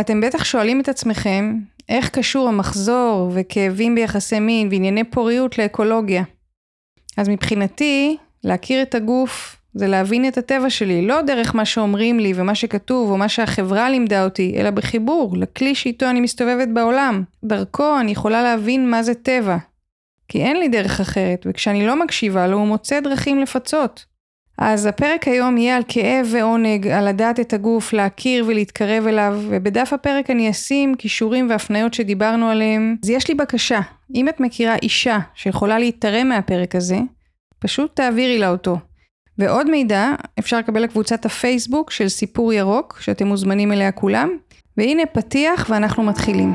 אתם בטח שואלים את עצמכם, איך קשור המחזור וכאבים ביחסי מין וענייני פוריות לאקולוגיה? אז מבחינתי, להכיר את הגוף זה להבין את הטבע שלי, לא דרך מה שאומרים לי ומה שכתוב או מה שהחברה לימדה אותי, אלא בחיבור לכלי שאיתו אני מסתובבת בעולם. דרכו אני יכולה להבין מה זה טבע. כי אין לי דרך אחרת, וכשאני לא מקשיבה לו הוא מוצא דרכים לפצות. אז הפרק היום יהיה על כאב ועונג, על לדעת את הגוף, להכיר ולהתקרב אליו, ובדף הפרק אני אשים כישורים והפניות שדיברנו עליהם. אז יש לי בקשה, אם את מכירה אישה שיכולה להתערם מהפרק הזה, פשוט תעבירי לה אותו. ועוד מידע אפשר לקבל לקבוצת הפייסבוק של סיפור ירוק, שאתם מוזמנים אליה כולם. והנה פתיח ואנחנו מתחילים.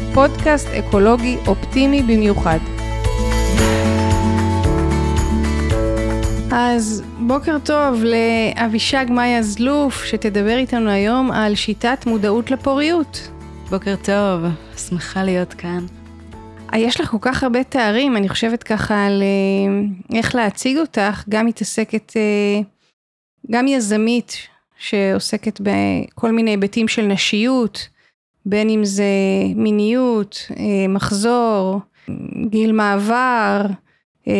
פודקאסט אקולוגי אופטימי במיוחד. אז בוקר טוב לאבישג מאיה זלוף, שתדבר איתנו היום על שיטת מודעות לפוריות. בוקר טוב, שמחה להיות כאן. יש לך כל כך הרבה תארים, אני חושבת ככה על אה, איך להציג אותך, גם מתעסקת, אה, גם יזמית שעוסקת בכל מיני היבטים של נשיות, בין אם זה מיניות, אה, מחזור, גיל מעבר,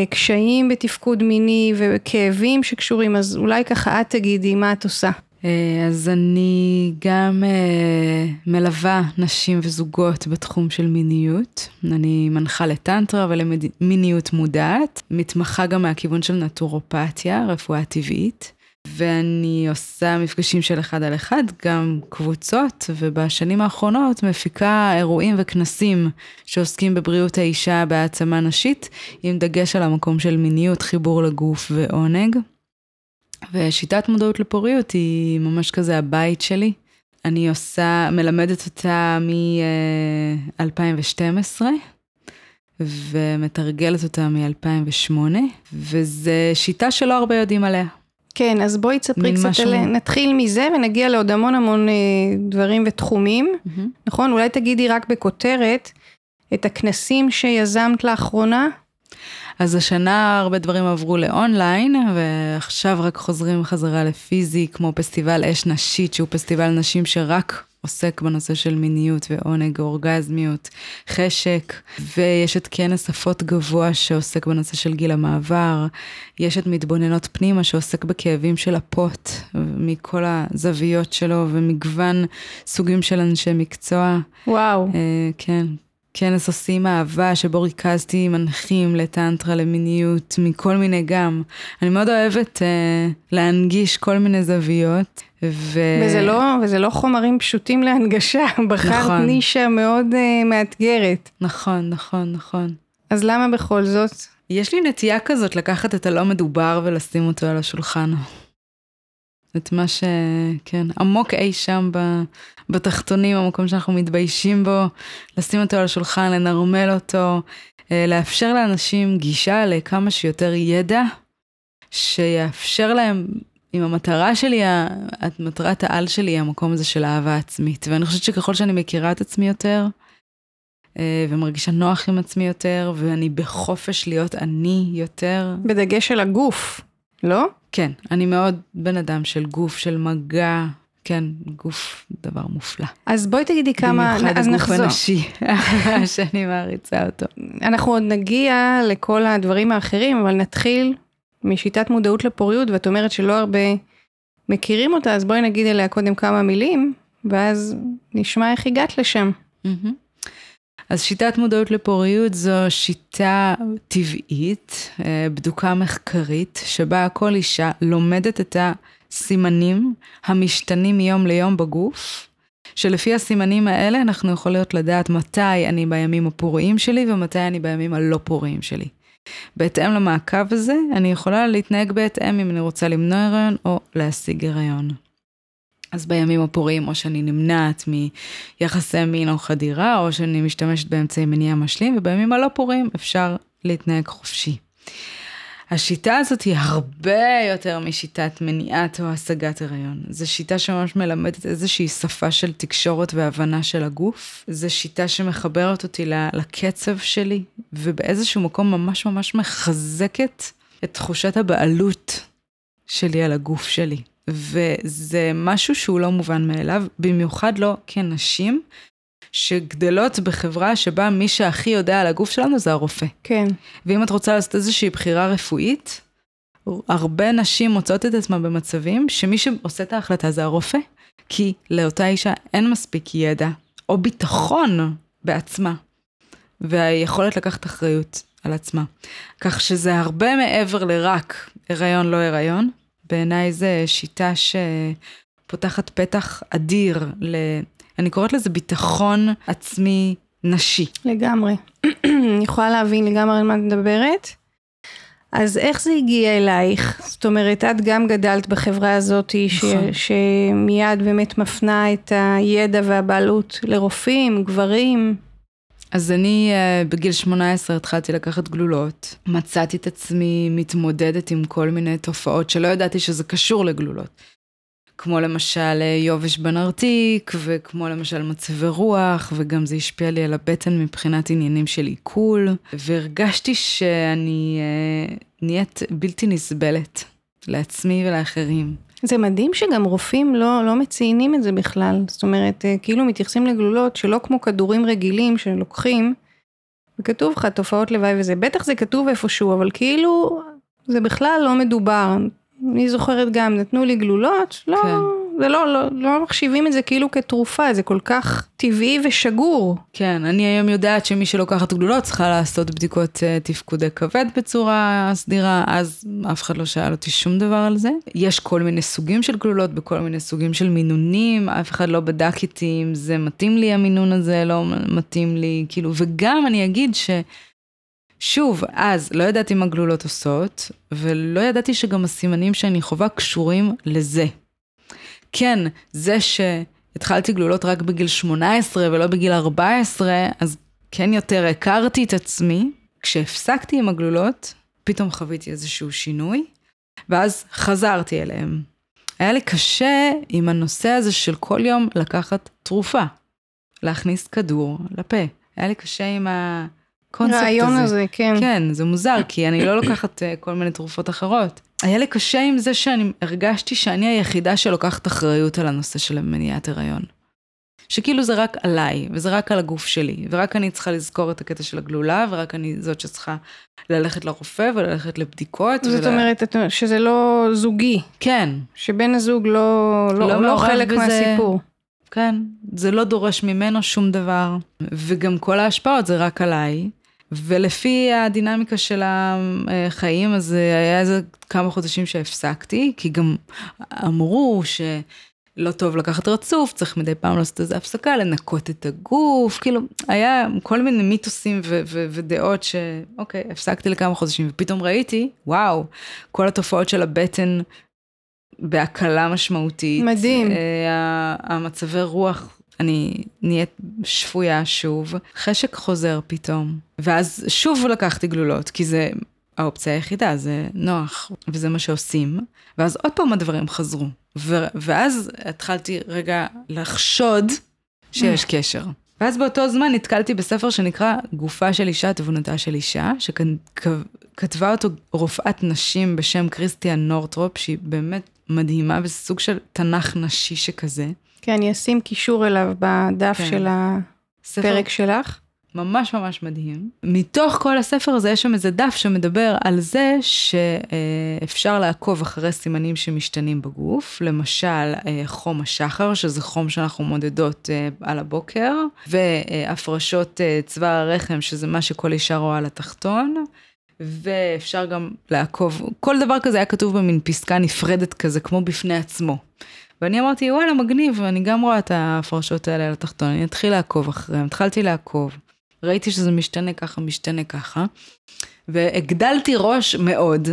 קשיים בתפקוד מיני וכאבים שקשורים, אז אולי ככה את תגידי מה את עושה. אה, אז אני גם אה, מלווה נשים וזוגות בתחום של מיניות. אני מנחה לטנטרה ולמיניות מודעת. מתמחה גם מהכיוון של נטורופתיה, רפואה טבעית. ואני עושה מפגשים של אחד על אחד, גם קבוצות, ובשנים האחרונות מפיקה אירועים וכנסים שעוסקים בבריאות האישה בהעצמה נשית, עם דגש על המקום של מיניות, חיבור לגוף ועונג. ושיטת מודעות לפוריות היא ממש כזה הבית שלי. אני עושה, מלמדת אותה מ-2012, ומתרגלת אותה מ-2008, וזו שיטה שלא הרבה יודעים עליה. כן, אז בואי תספרי קצת משהו... עליה, נתחיל מזה ונגיע לעוד המון המון אה, דברים ותחומים, mm-hmm. נכון? אולי תגידי רק בכותרת את הכנסים שיזמת לאחרונה. אז השנה הרבה דברים עברו לאונליין, ועכשיו רק חוזרים חזרה לפיזי, כמו פסטיבל אש נשית, שהוא פסטיבל נשים שרק עוסק בנושא של מיניות ועונג, אורגזמיות, חשק, ויש את כנס שפות גבוה שעוסק בנושא של גיל המעבר, יש את מתבוננות פנימה שעוסק בכאבים של הפוט, מכל הזוויות שלו, ומגוון סוגים של אנשי מקצוע. וואו. Uh, כן. כנס עושים אהבה, שבו ריכזתי מנחים לטנטרה, למיניות, מכל מיני גם. אני מאוד אוהבת אה, להנגיש כל מיני זוויות. ו... וזה, לא, וזה לא חומרים פשוטים להנגשה, בחרת נכון. נישה מאוד אה, מאתגרת. נכון, נכון, נכון. אז למה בכל זאת? יש לי נטייה כזאת לקחת את הלא מדובר ולשים אותו על השולחן. את מה ש... כן, עמוק אי שם ב... בתחתונים, המקום שאנחנו מתביישים בו, לשים אותו על השולחן, לנרמל אותו, אה, לאפשר לאנשים גישה לכמה שיותר ידע, שיאפשר להם, אם המטרה שלי, מטרת העל שלי המקום הזה של אהבה עצמית. ואני חושבת שככל שאני מכירה את עצמי יותר, אה, ומרגישה נוח עם עצמי יותר, ואני בחופש להיות אני יותר. בדגש על הגוף, לא? כן, אני מאוד בן אדם של גוף, של מגע, כן, גוף דבר מופלא. אז בואי תגידי כמה, במיוחד אז נחזור. במיוחד הגוף הנשי, שאני מעריצה אותו. אנחנו עוד נגיע לכל הדברים האחרים, אבל נתחיל משיטת מודעות לפוריות, ואת אומרת שלא הרבה מכירים אותה, אז בואי נגיד עליה קודם כמה מילים, ואז נשמע איך הגעת לשם. Mm-hmm. אז שיטת מודעות לפוריות זו שיטה טבעית, אה, בדוקה מחקרית, שבה כל אישה לומדת את הסימנים המשתנים מיום ליום בגוף, שלפי הסימנים האלה אנחנו יכולות לדעת מתי אני בימים הפוריים שלי ומתי אני בימים הלא פוריים שלי. בהתאם למעקב הזה, אני יכולה להתנהג בהתאם אם אני רוצה למנוע הריון או להשיג הריון. אז בימים הפוריים או שאני נמנעת מיחסי מין או חדירה, או שאני משתמשת באמצעי מניעה משלים, ובימים הלא פוריים אפשר להתנהג חופשי. השיטה הזאת היא הרבה יותר משיטת מניעת או השגת הריון. זו שיטה שממש מלמדת איזושהי שפה של תקשורת והבנה של הגוף. זו שיטה שמחברת אותי לקצב שלי, ובאיזשהו מקום ממש ממש מחזקת את תחושת הבעלות שלי על הגוף שלי. וזה משהו שהוא לא מובן מאליו, במיוחד לא כנשים שגדלות בחברה שבה מי שהכי יודע על הגוף שלנו זה הרופא. כן. ואם את רוצה לעשות איזושהי בחירה רפואית, הרבה נשים מוצאות את עצמן במצבים שמי שעושה את ההחלטה זה הרופא, כי לאותה אישה אין מספיק ידע או ביטחון בעצמה, והיכולת לקחת אחריות על עצמה. כך שזה הרבה מעבר לרק הריון לא הריון. בעיניי זו שיטה שפותחת פתח אדיר ל... אני קוראת לזה ביטחון עצמי נשי. לגמרי. אני יכולה להבין לגמרי על מה את מדברת. אז איך זה הגיע אלייך? זאת אומרת, את גם גדלת בחברה הזאת ש, נכון. שמיד באמת מפנה את הידע והבעלות לרופאים, גברים. אז אני אה, בגיל 18 התחלתי לקחת גלולות. מצאתי את עצמי מתמודדת עם כל מיני תופעות שלא ידעתי שזה קשור לגלולות. כמו למשל אה, יובש בנרתיק, וכמו למשל מצבי רוח, וגם זה השפיע לי על הבטן מבחינת עניינים של עיכול, והרגשתי שאני אה, נהיית בלתי נסבלת לעצמי ולאחרים. זה מדהים שגם רופאים לא, לא מציינים את זה בכלל. זאת אומרת, אה, כאילו מתייחסים לגלולות שלא כמו כדורים רגילים שלוקחים, וכתוב לך תופעות לוואי וזה. בטח זה כתוב איפשהו, אבל כאילו זה בכלל לא מדובר. אני זוכרת גם, נתנו לי גלולות, לא, כן. זה לא, לא, לא מחשיבים את זה כאילו כתרופה, זה כל כך טבעי ושגור. כן, אני היום יודעת שמי שלוקחת גלולות צריכה לעשות בדיקות uh, תפקודי כבד בצורה סדירה, אז אף אחד לא שאל אותי שום דבר על זה. יש כל מיני סוגים של גלולות בכל מיני סוגים של מינונים, אף אחד לא בדק איתי אם זה מתאים לי המינון הזה, לא מתאים לי, כאילו, וגם אני אגיד ש... שוב, אז לא ידעתי מה גלולות עושות, ולא ידעתי שגם הסימנים שאני חווה קשורים לזה. כן, זה שהתחלתי גלולות רק בגיל 18 ולא בגיל 14, אז כן יותר הכרתי את עצמי. כשהפסקתי עם הגלולות, פתאום חוויתי איזשהו שינוי, ואז חזרתי אליהם. היה לי קשה עם הנושא הזה של כל יום לקחת תרופה, להכניס כדור לפה. היה לי קשה עם ה... הקונספט הזה. הרעיון הזה, כן. כן, זה מוזר, כי אני לא לוקחת uh, כל מיני תרופות אחרות. היה לי קשה עם זה שאני הרגשתי שאני היחידה שלוקחת אחריות על הנושא של מניעת הריון. שכאילו זה רק עליי, וזה רק על הגוף שלי, ורק אני צריכה לזכור את הקטע של הגלולה, ורק אני זאת שצריכה ללכת לרופא וללכת לבדיקות. זאת ול... אומרת שזה לא זוגי, כן, שבן הזוג לא, לא, לא לא, חלק בזה. מהסיפור. כן, זה לא דורש ממנו שום דבר, וגם כל ההשפעות זה רק עליי. ולפי הדינמיקה של החיים, אז היה איזה כמה חודשים שהפסקתי, כי גם אמרו שלא טוב לקחת רצוף, צריך מדי פעם לעשות איזה הפסקה, לנקות את הגוף, כאילו, היה כל מיני מיתוסים ו- ו- ודעות שאוקיי, הפסקתי לכמה חודשים, ופתאום ראיתי, וואו, כל התופעות של הבטן בהקלה משמעותית. מדהים. אה, המצבי רוח, אני נהיית שפויה שוב, חשק חוזר פתאום. ואז שוב לקחתי גלולות, כי זה האופציה היחידה, זה נוח, וזה מה שעושים. ואז עוד פעם הדברים חזרו. ו- ואז התחלתי רגע לחשוד שיש קשר. ואז באותו זמן נתקלתי בספר שנקרא גופה של אישה, תבונתה של אישה, שכתבה אותו רופאת נשים בשם כריסטיאן נורטרופ, שהיא באמת מדהימה, וזה סוג של תנ"ך נשי שכזה. כן, אני אשים קישור אליו בדף כן. של ספר הפרק שלך. ממש ממש מדהים. מתוך כל הספר הזה יש שם איזה דף שמדבר על זה שאפשר לעקוב אחרי סימנים שמשתנים בגוף, למשל אה, חום השחר, שזה חום שאנחנו מודדות אה, על הבוקר, והפרשות אה, צוואר הרחם, שזה מה שכל אישה רואה על התחתון. ואפשר גם לעקוב, כל דבר כזה היה כתוב במין פסקה נפרדת כזה, כמו בפני עצמו. ואני אמרתי, וואלה, מגניב, ואני גם רואה את ההפרשות האלה על התחתון, אני אתחיל לעקוב אחריהם, התחלתי לעקוב. ראיתי שזה משתנה ככה, משתנה ככה, והגדלתי ראש מאוד,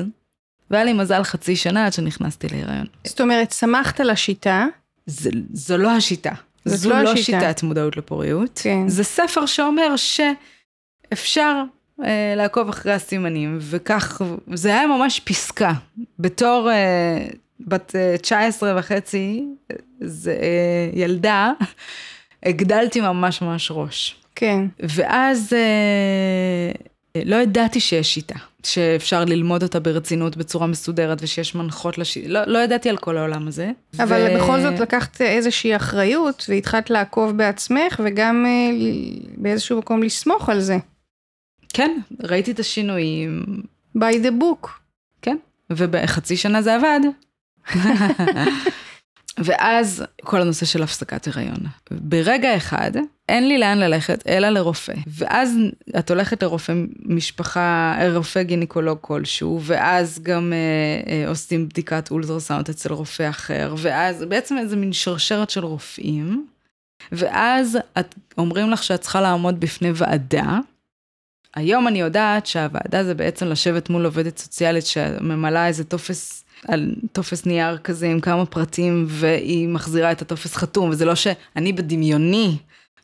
והיה לי מזל חצי שנה עד שנכנסתי להיריון. זאת אומרת, שמחת על השיטה, זה, זו לא השיטה. זו לא לא השיטה. שיטת מודעות לפוריות. כן. זה ספר שאומר שאפשר אה, לעקוב אחרי הסימנים, וכך, זה היה ממש פסקה. בתור אה, בת אה, 19 וחצי, אה, זה, אה, ילדה, הגדלתי ממש ממש ראש. כן. ואז אה, לא ידעתי שיש שיטה, שאפשר ללמוד אותה ברצינות בצורה מסודרת ושיש מנחות לשיטה, לא, לא ידעתי על כל העולם הזה. אבל ו- בכל זאת לקחת איזושהי אחריות והתחלת לעקוב בעצמך וגם באיזשהו מקום לסמוך על זה. כן, ראיתי את השינויים, by the book. כן, ובחצי שנה זה עבד. ואז כל הנושא של הפסקת הריון. ברגע אחד, אין לי לאן ללכת, אלא לרופא. ואז את הולכת לרופא משפחה, רופא גינקולוג כלשהו, ואז גם אה, אה, עושים בדיקת אולטרסאונד אצל רופא אחר, ואז בעצם איזה מין שרשרת של רופאים, ואז את, אומרים לך שאת צריכה לעמוד בפני ועדה. היום אני יודעת שהוועדה זה בעצם לשבת מול עובדת סוציאלית שממלאה איזה טופס, על טופס נייר כזה עם כמה פרטים, והיא מחזירה את הטופס חתום, וזה לא שאני בדמיוני.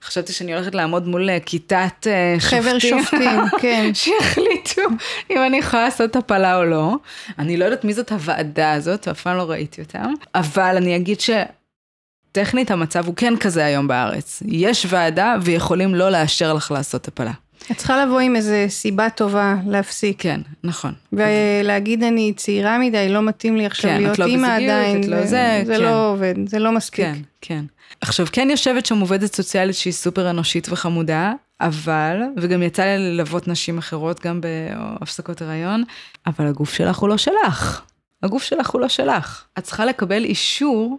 חשבתי שאני הולכת לעמוד מול אה, כיתת אה, חבר שופטים. שופטים, כן. שיחליטו אם אני יכולה לעשות הפלה או לא. אני לא יודעת מי זאת הוועדה הזאת, אף פעם לא ראיתי אותם, אבל אני אגיד שטכנית המצב הוא כן כזה היום בארץ. יש ועדה ויכולים לא לאשר לך לעשות הפלה. את צריכה לבוא עם איזה סיבה טובה להפסיק. כן, נכון. ולהגיד אני צעירה מדי, לא מתאים לי עכשיו כן, להיות לא אימא עדיין. את לא ו- זה, זה כן. לא עובד, זה לא מספיק. כן, כן. עכשיו, כן יושבת שם עובדת סוציאלית שהיא סופר אנושית וחמודה, אבל, וגם יצא לי ללוות נשים אחרות גם בהפסקות הריון, אבל הגוף שלך הוא לא שלך. הגוף שלך הוא לא שלך. את צריכה לקבל אישור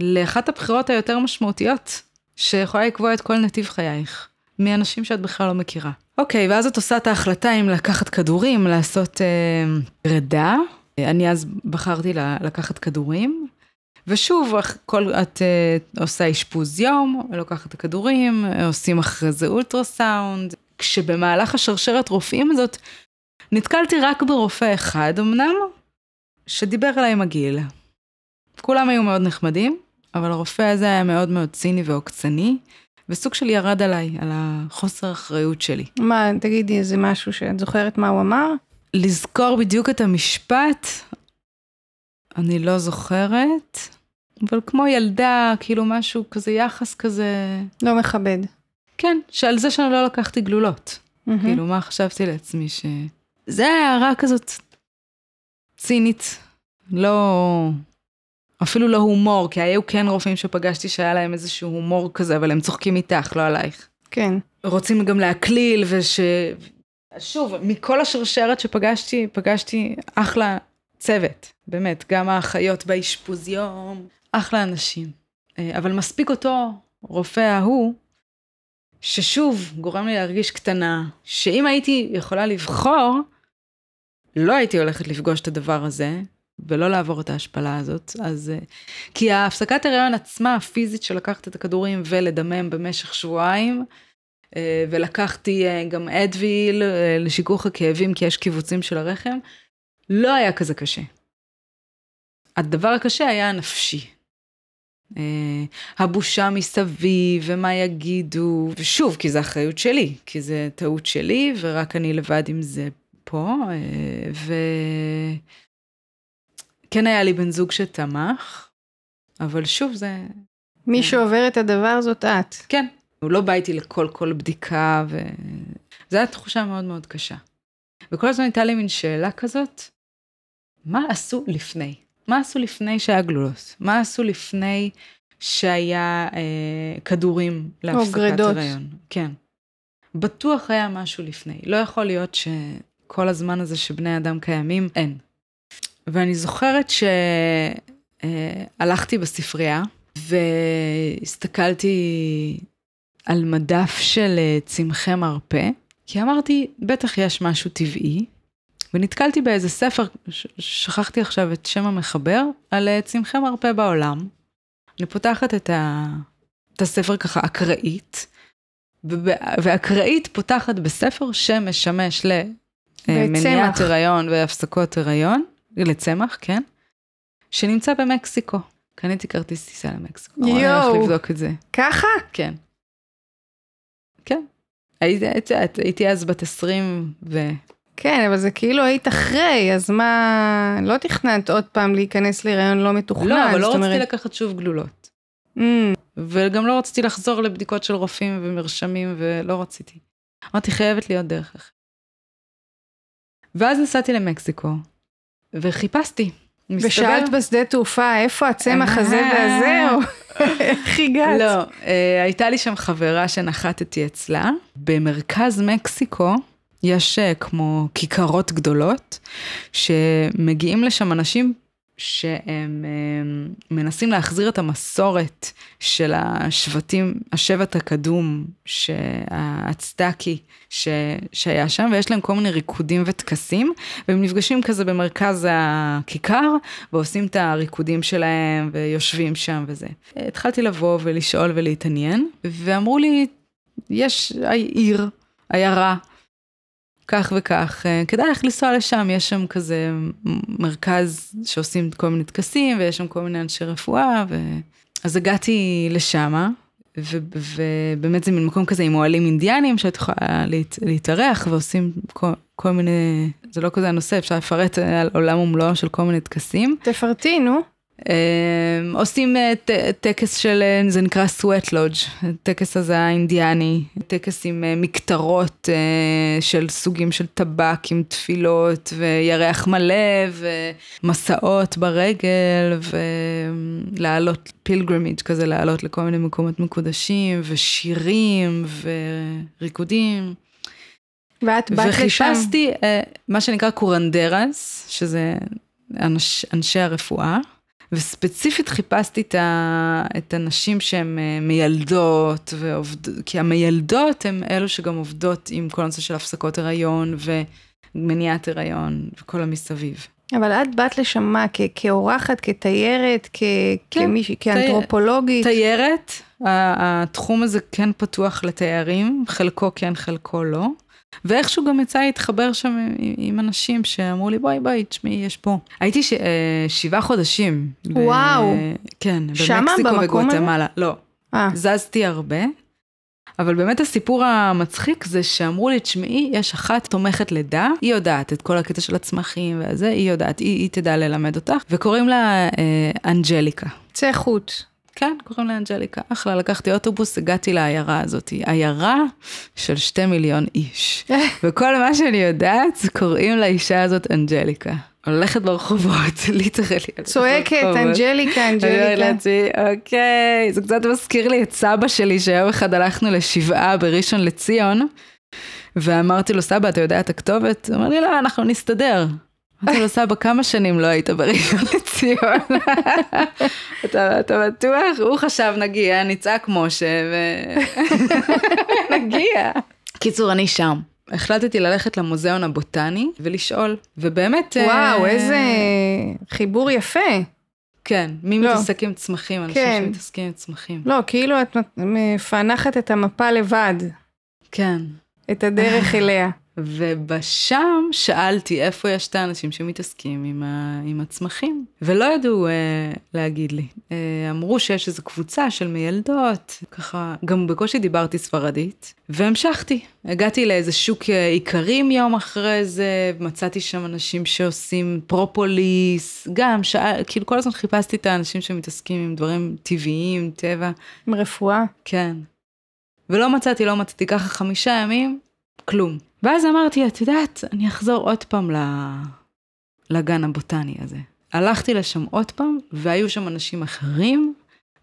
לאחת הבחירות היותר משמעותיות, שיכולה לקבוע את כל נתיב חייך, מאנשים שאת בכלל לא מכירה. אוקיי, ואז את עושה את ההחלטה אם לקחת כדורים, לעשות אה, פרידה. אני אז בחרתי ל- לקחת כדורים, ושוב, כל, את uh, עושה אשפוז יום, לוקחת את הכדורים, עושים אחרי זה אולטרסאונד. כשבמהלך השרשרת רופאים הזאת, נתקלתי רק ברופא אחד אמנם, שדיבר אליי הגיל. כולם היו מאוד נחמדים, אבל הרופא הזה היה מאוד מאוד ציני ועוקצני, וסוג של ירד עליי, על החוסר אחריות שלי. מה, תגידי איזה משהו שאת זוכרת מה הוא אמר? לזכור בדיוק את המשפט, אני לא זוכרת, אבל כמו ילדה, כאילו משהו כזה, יחס כזה, לא מכבד. כן, שעל זה שאני לא לקחתי גלולות. מהמם. כאילו, מה חשבתי לעצמי ש... זה הערה כזאת צינית, לא... אפילו לא הומור, כי היו כן רופאים שפגשתי שהיה להם איזשהו הומור כזה, אבל הם צוחקים איתך, לא עלייך. כן. רוצים גם להקליל, וש... שוב, מכל השרשרת שפגשתי, פגשתי אחלה צוות, באמת, גם האחיות באשפוז יום, אחלה אנשים. אה, אבל מספיק אותו רופא ההוא, ששוב, גורם לי להרגיש קטנה, שאם הייתי יכולה לבחור, לא הייתי הולכת לפגוש את הדבר הזה, ולא לעבור את ההשפלה הזאת, אז... אה, כי ההפסקת הריון עצמה, הפיזית של לקחת את הכדורים ולדמם במשך שבועיים, אה, ולקחתי אה, גם אדוויל לשיכוך הכאבים, כי יש קיבוצים של הרחם, לא היה כזה קשה. הדבר הקשה היה הנפשי. הבושה מסביב, ומה יגידו, ושוב, כי זה אחריות שלי, כי זה טעות שלי, ורק אני לבד עם זה פה, אה, וכן היה לי בן זוג שתמך, אבל שוב, זה... מי כן. שעובר את הדבר זאת את. כן. הוא לא בא איתי לכל כל בדיקה, ו... זו הייתה תחושה מאוד מאוד קשה. וכל הזמן הייתה לי מין שאלה כזאת, מה עשו לפני? מה עשו לפני שהיה גלולות? מה עשו לפני שהיה אה, כדורים להפסקת. הריון? כן. בטוח היה משהו לפני. לא יכול להיות שכל הזמן הזה שבני אדם קיימים, אין. ואני זוכרת שהלכתי בספרייה והסתכלתי על מדף של אה, צמחי מרפא, כי אמרתי, בטח יש משהו טבעי, ונתקלתי באיזה ספר, שכחתי עכשיו את שם המחבר, על אה, צמחי מרפא בעולם. אני פותחת את, ה... את הספר ככה אקראית, ואקראית פותחת בספר שמשמש למניעת. הריון והפסקות הריון, לצמח, כן, שנמצא במקסיקו. קניתי כרטיס טיסה למקסיקו. אני יואו. הולך לבדוק את זה. ככה? כן. כן. הייתי, יודעת, הייתי אז בת 20 ו... כן, אבל זה כאילו היית אחרי, אז מה... לא תכננת עוד פעם להיכנס להיריון לא מתוכנן. לא, אבל לא זאת רציתי אומרת- לקחת שוב גלולות. Mm, וגם לא רציתי לחזור לבדיקות של רופאים ומרשמים, ולא רציתי. אמרתי, חייבת להיות דרך אחרת. ואז נסעתי למקסיקו, וחיפשתי. מסתבר- ושאלת בשדה תעופה, איפה הצמח הזה אה. והזה, או איך הגעת? לא, אה, הייתה לי שם חברה שנחתתי אצלה. במרכז מקסיקו יש אה, כמו כיכרות גדולות, שמגיעים לשם אנשים שהם אה, מנסים להחזיר את המסורת של השבטים, השבט הקדום, האצטקי, ש, שהיה שם, ויש להם כל מיני ריקודים וטקסים, והם נפגשים כזה במרכז הכיכר, ועושים את הריקודים שלהם, ויושבים שם וזה. התחלתי לבוא ולשאול ולהתעניין, ואמרו לי, יש עיר, עיירה, כך וכך, אה, כדאי לך לנסוע לשם, יש שם כזה מרכז שעושים כל מיני טקסים, ויש שם כל מיני אנשי רפואה, ו... אז הגעתי לשם, ו- ובאמת זה מין מקום כזה עם אוהלים אינדיאנים, שאת יכולה להת- להתארח, ועושים כל, כל מיני, זה לא כזה הנושא, אפשר לפרט על עולם ומלואו של כל מיני טקסים. תפרטי, נו. אה, עושים אה, טקס של, אה, זה נקרא sweat lodge, טקס הזה האינדיאני, טקס עם אה, מקטרות של סוגים של טבק עם תפילות וירח מלא ומסעות ברגל ולעלות pilgrimage כזה, לעלות לכל מיני מקומות מקודשים ושירים וריקודים. ואת באת לשם. וחיפשתי מה שנקרא curanderas, שזה אנש, אנשי הרפואה, וספציפית חיפשתי את, ה, את הנשים שהן אה, מיילדות, ועובד, כי המיילדות הן אלו שגם עובדות עם כל הנושא של הפסקות הריון ומניעת הריון וכל המסביב. אבל את באת לשם מה? כ- כאורחת, כתיירת, כ- כן, כמישהי, כאנתרופולוגית? תיירת, התחום הזה כן פתוח לתיירים, חלקו כן, חלקו לא. ואיכשהו גם יצא להתחבר שם עם, עם אנשים שאמרו לי, בואי, בואי, תשמעי, יש פה. הייתי ש, אה, שבעה חודשים. ב- וואו. כן, שמה? במקסיקו? וגואטמלה. לא, אה, זזתי הרבה. אבל באמת הסיפור המצחיק זה שאמרו לי, תשמעי, יש אחת תומכת לידה, היא יודעת את כל הקטע של הצמחים וזה, היא יודעת, היא, היא תדע ללמד אותך, וקוראים לה אה, אנג'ליקה. צא חוט. כן, קוראים לה אנג'ליקה. אחלה, לקחתי אוטובוס, הגעתי לעיירה הזאת. עיירה של שתי מיליון איש. וכל מה שאני יודעת, קוראים לאישה הזאת אנג'ליקה. הולכת ברחובות, ליטרלי. צועקת, אנג'ליקה, אני אומרת אנג'ליקה. אוקיי, זה קצת מזכיר לי את סבא שלי, שיום אחד הלכנו לשבעה בראשון לציון, ואמרתי לו, סבא, אתה יודע את הכתובת? הוא אמר לי, לא, אנחנו נסתדר. אמרתי לו, סבא, כמה שנים לא היית בראשון לציון? אתה, בטוח? הוא חשב, נגיע, נצעק משה, ונגיע. קיצור, אני שם. החלטתי ללכת למוזיאון הבוטני ולשאול, ובאמת... וואו, אה, איזה חיבור יפה. כן, מי לא. מתעסק עם צמחים? אנשים כן. שמתעסקים עם צמחים. לא, כאילו את מפענחת את המפה לבד, כן. את הדרך אליה. ובשם שאלתי איפה יש את האנשים שמתעסקים עם, ה, עם הצמחים, ולא ידעו אה, להגיד לי. אה, אמרו שיש איזו קבוצה של מיילדות, ככה, גם בקושי דיברתי ספרדית, והמשכתי. הגעתי לאיזה שוק אה, איכרים יום אחרי זה, מצאתי שם אנשים שעושים פרופוליס, גם, שאל, כאילו כל הזמן חיפשתי את האנשים שמתעסקים עם דברים טבעיים, טבע. עם רפואה. כן. ולא מצאתי, לא מצאתי, ככה חמישה ימים, כלום. ואז אמרתי, את יודעת, אני אחזור עוד פעם ל... לגן הבוטני הזה. הלכתי לשם עוד פעם, והיו שם אנשים אחרים,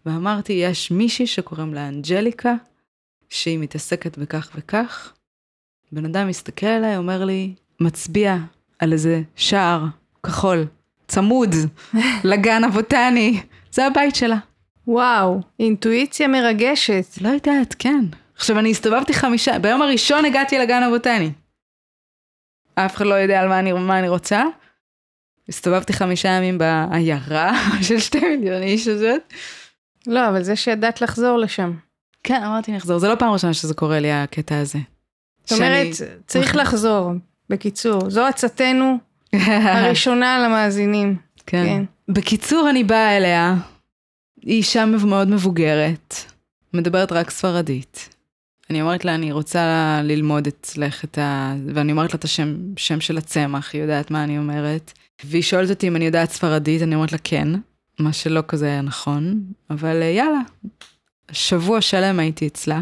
ואמרתי, יש מישהי שקוראים לה אנג'ליקה, שהיא מתעסקת בכך וכך. בן אדם מסתכל עליי, אומר לי, מצביע על איזה שער כחול, צמוד, לגן הבוטני. זה הבית שלה. וואו, אינטואיציה מרגשת. לא יודעת, כן. עכשיו, אני הסתובבתי חמישה, ביום הראשון הגעתי לגן הבוטני. אף אחד לא יודע על מה אני, מה אני רוצה. הסתובבתי חמישה ימים בעיירה של שתי מיליון איש הזאת. לא, אבל זה שידעת לחזור לשם. כן, אמרתי אני אחזור. זה לא פעם ראשונה שזה קורה לי, הקטע הזה. זאת אומרת, צריך לחזור. בקיצור, זו עצתנו הראשונה למאזינים. כן. כן. בקיצור, אני באה אליה, היא אישה מאוד מבוגרת, מדברת רק ספרדית. אני אומרת לה, אני רוצה ללמוד אצלך את ה... ואני אומרת לה את השם שם של הצמח, היא יודעת מה אני אומרת. והיא שואלת אותי אם אני יודעת ספרדית, אני אומרת לה כן, מה שלא כזה היה נכון, אבל אה, יאללה, שבוע שלם הייתי אצלה.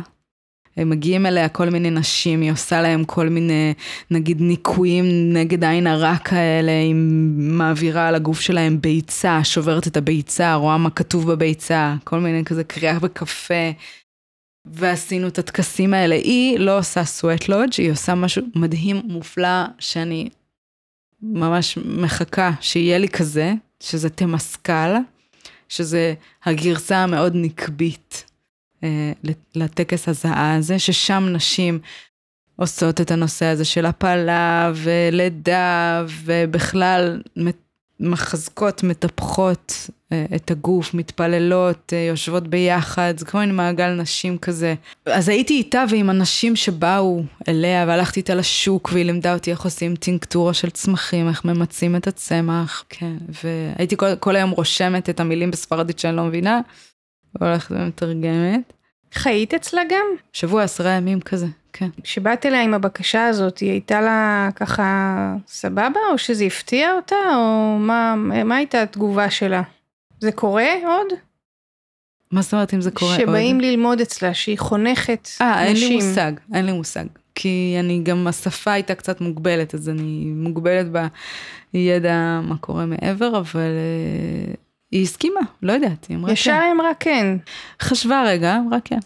הם מגיעים אליה כל מיני נשים, היא עושה להם כל מיני, נגיד, ניקויים נגד עין הרע כאלה, היא מעבירה על הגוף שלהם ביצה, שוברת את הביצה, רואה מה כתוב בביצה, כל מיני כזה קריאה בקפה. ועשינו את הטקסים האלה. היא לא עושה סוואט לודג', היא עושה משהו מדהים, מופלא, שאני ממש מחכה שיהיה לי כזה, שזה תמסקל, שזה הגרסה המאוד נקבית אה, לטקס הזעה הזה, ששם נשים עושות את הנושא הזה של הפלה ולידה, ובכלל מחזקות, מטפחות אה, את הגוף, מתפללות, אה, יושבות ביחד, זה כמו מיני מעגל נשים כזה. אז הייתי איתה ועם אנשים שבאו אליה, והלכתי איתה לשוק, והיא לימדה אותי איך עושים טינקטורה של צמחים, איך ממצים את הצמח, כן, והייתי כל, כל היום רושמת את המילים בספרדית שאני לא מבינה, והולכת ומתרגמת. חיית אצלה גם? שבוע עשרה ימים כזה. כן. כשבאת אליה עם הבקשה הזאת, היא הייתה לה ככה סבבה, או שזה הפתיע אותה, או מה, מה הייתה התגובה שלה? זה קורה עוד? מה זאת אומרת אם זה קורה שבאים עוד? שבאים ללמוד אצלה, שהיא חונכת 아, נשים. אה, אין לי מושג, אין לי מושג. כי אני גם, השפה הייתה קצת מוגבלת, אז אני מוגבלת בידע מה קורה מעבר, אבל uh, היא הסכימה, לא יודעת, היא אמרה כן. ישר היא אמרה כן. חשבה רגע, אמרה כן.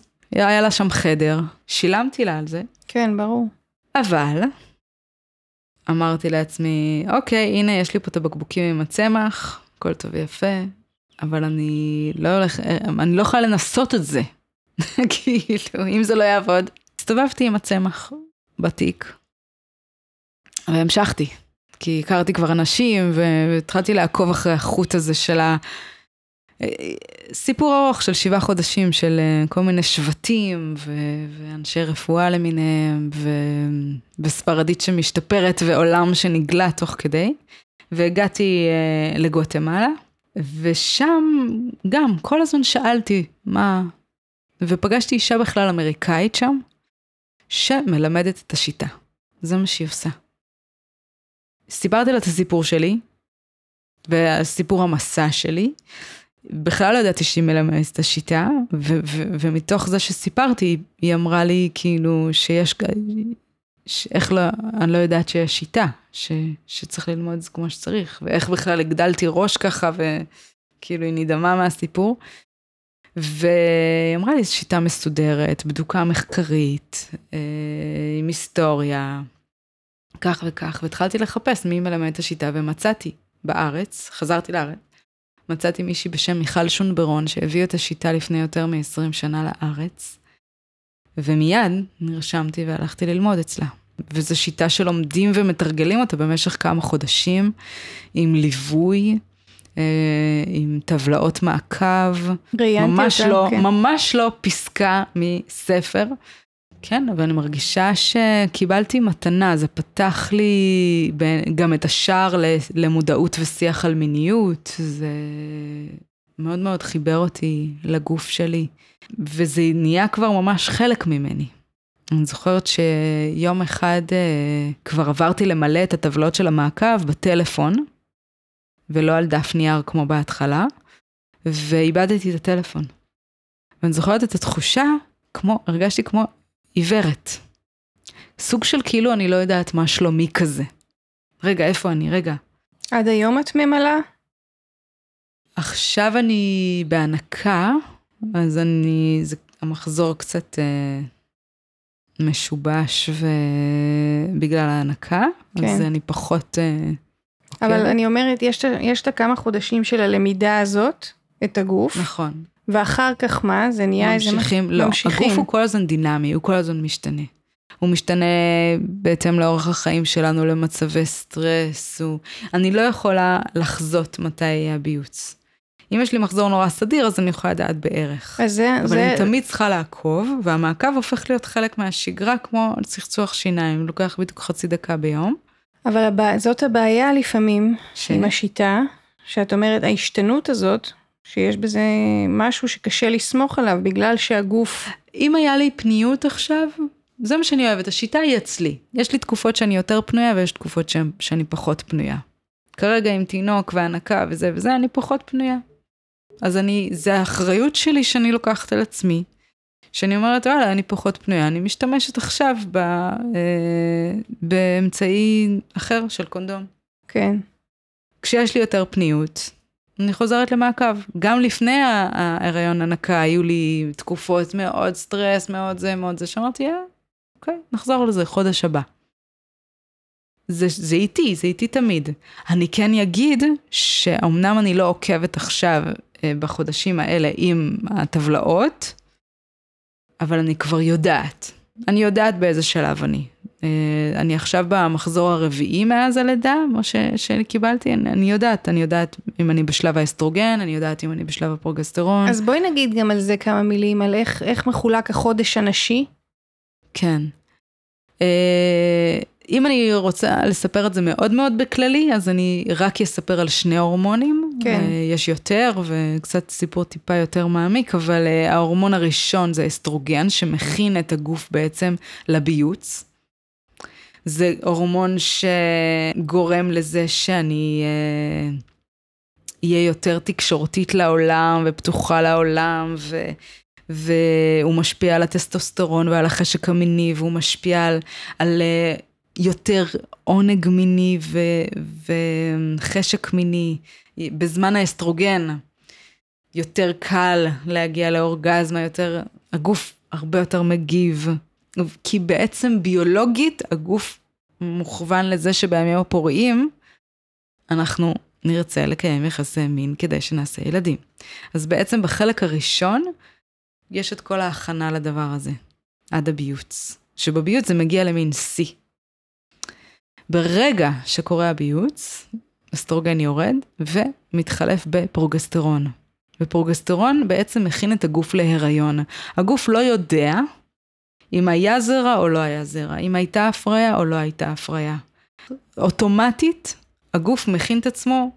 היה לה שם חדר, שילמתי לה על זה. כן, ברור. אבל אמרתי לעצמי, אוקיי, הנה יש לי פה את הבקבוקים עם הצמח, הכל טוב ויפה, אבל אני לא הולך, אני לא יכולה לנסות את זה. כאילו, אם זה לא יעבוד. הסתובבתי עם הצמח בתיק, והמשכתי, כי הכרתי כבר אנשים, והתחלתי לעקוב אחרי החוט הזה של ה... סיפור ארוך של שבעה חודשים של אה, כל מיני שבטים ו- ואנשי רפואה למיניהם ו- וספרדית שמשתפרת ועולם שנגלה תוך כדי. והגעתי uh, לגואטמלה, ושם גם כל הזמן שאלתי מה... ופגשתי אישה בכלל אמריקאית שם, שמלמדת את השיטה. זה מה שהיא עושה. סיפרתי לה את הסיפור שלי, וסיפור המסע שלי, בכלל לא ידעתי שהיא מלמדת את השיטה, ו- ו- ומתוך זה שסיפרתי, היא אמרה לי כאילו שיש, ש- איך לא, אני לא יודעת שיש שיטה, ש- שצריך ללמוד את זה כמו שצריך, ואיך בכלל הגדלתי ראש ככה, וכאילו היא נדהמה מהסיפור. והיא אמרה לי, זו שיטה מסודרת, בדוקה מחקרית, אה, עם היסטוריה, כך וכך, והתחלתי לחפש מי מלמד את השיטה, ומצאתי בארץ, חזרתי לארץ, מצאתי מישהי בשם מיכל שונברון, שהביא את השיטה לפני יותר מ-20 שנה לארץ, ומיד נרשמתי והלכתי ללמוד אצלה. וזו שיטה שלומדים ומתרגלים אותה במשך כמה חודשים, עם ליווי, אה, עם טבלאות מעקב. ראיינתי אותה, לא, כן. ממש לא פסקה מספר. כן, אבל אני מרגישה שקיבלתי מתנה, זה פתח לי גם את השער למודעות ושיח על מיניות, זה מאוד מאוד חיבר אותי לגוף שלי, וזה נהיה כבר ממש חלק ממני. אני זוכרת שיום אחד אה, כבר עברתי למלא את הטבלות של המעקב בטלפון, ולא על דף נייר כמו בהתחלה, ואיבדתי את הטלפון. ואני זוכרת את התחושה, כמו, הרגשתי כמו עיוורת. סוג של כאילו אני לא יודעת מה שלומי כזה. רגע, איפה אני? רגע. עד היום את ממלאה? עכשיו אני בהנקה, אז אני, זה, המחזור קצת אה, משובש ובגלל ההנקה, כן. אז אני פחות... אה, אבל כן. אני אומרת, יש, יש את הכמה חודשים של הלמידה הזאת, את הגוף. נכון. ואחר כך מה? זה נהיה איזה... ממשיכים, לא, ממשיכים. הגוף הוא כל הזמן דינמי, הוא כל הזמן משתנה. הוא משתנה בהתאם לאורך החיים שלנו למצבי סטרס. הוא... אני לא יכולה לחזות מתי יהיה הביוץ. אם יש לי מחזור נורא סדיר, אז אני יכולה לדעת בערך. אז זה... אבל זה... אני תמיד צריכה לעקוב, והמעקב הופך להיות חלק מהשגרה, כמו צחצוח שיניים, לוקח בדיוק חצי דקה ביום. אבל הבע... זאת הבעיה לפעמים ש... עם השיטה, שאת אומרת, ההשתנות הזאת, שיש בזה משהו שקשה לסמוך עליו, בגלל שהגוף... אם היה לי פניות עכשיו, זה מה שאני אוהבת, השיטה היא אצלי. יש לי תקופות שאני יותר פנויה ויש תקופות שאני, שאני פחות פנויה. כרגע עם תינוק והנקה וזה וזה, אני פחות פנויה. אז אני, זה האחריות שלי שאני לוקחת על עצמי. שאני אומרת, וואלה, אני פחות פנויה, אני משתמשת עכשיו ב, אה, באמצעי אחר של קונדום. כן. כשיש לי יותר פניות, אני חוזרת למעקב. גם לפני ההיריון הנקה היו לי תקופות מאוד סטרס, מאוד זה, מאוד זה, שאמרתי, אה, אוקיי, נחזור לזה חודש הבא. זה, זה איתי, זה איתי תמיד. אני כן אגיד שאומנם אני לא עוקבת עכשיו אה, בחודשים האלה עם הטבלאות, אבל אני כבר יודעת. אני יודעת באיזה שלב אני. אה, אני עכשיו במחזור הרביעי מאז הלידה, כמו ש, שקיבלתי, אני, אני יודעת, אני יודעת אם אני בשלב האסטרוגן, אני יודעת אם אני בשלב הפרוגסטרון. אז בואי נגיד גם על זה כמה מילים, על איך, איך מחולק החודש הנשי. כן. אה, אם אני רוצה לספר את זה מאוד מאוד בכללי, אז אני רק אספר על שני הורמונים. כן. אה, יש יותר וקצת סיפור טיפה יותר מעמיק, אבל ההורמון הראשון זה אסטרוגן, שמכין את הגוף בעצם לביוץ. זה הורמון שגורם לזה שאני אהיה אה, יותר תקשורתית לעולם ופתוחה לעולם, ו, והוא משפיע על הטסטוסטרון ועל החשק המיני, והוא משפיע על, על אה, יותר עונג מיני ו, וחשק מיני. בזמן האסטרוגן יותר קל להגיע לאורגזמה, יותר, הגוף הרבה יותר מגיב. כי בעצם ביולוגית הגוף מוכוון לזה שבימים הפוריים אנחנו נרצה לקיים יחסי מין כדי שנעשה ילדים. אז בעצם בחלק הראשון יש את כל ההכנה לדבר הזה, עד הביוץ. שבביוץ זה מגיע למין שיא. ברגע שקורה הביוץ, אסטרוגן יורד ומתחלף בפרוגסטרון. ופרוגסטרון בעצם מכין את הגוף להיריון. הגוף לא יודע אם היה זרע או לא היה זרע, אם הייתה הפריה או לא הייתה הפריה. אוטומטית, הגוף מכין את עצמו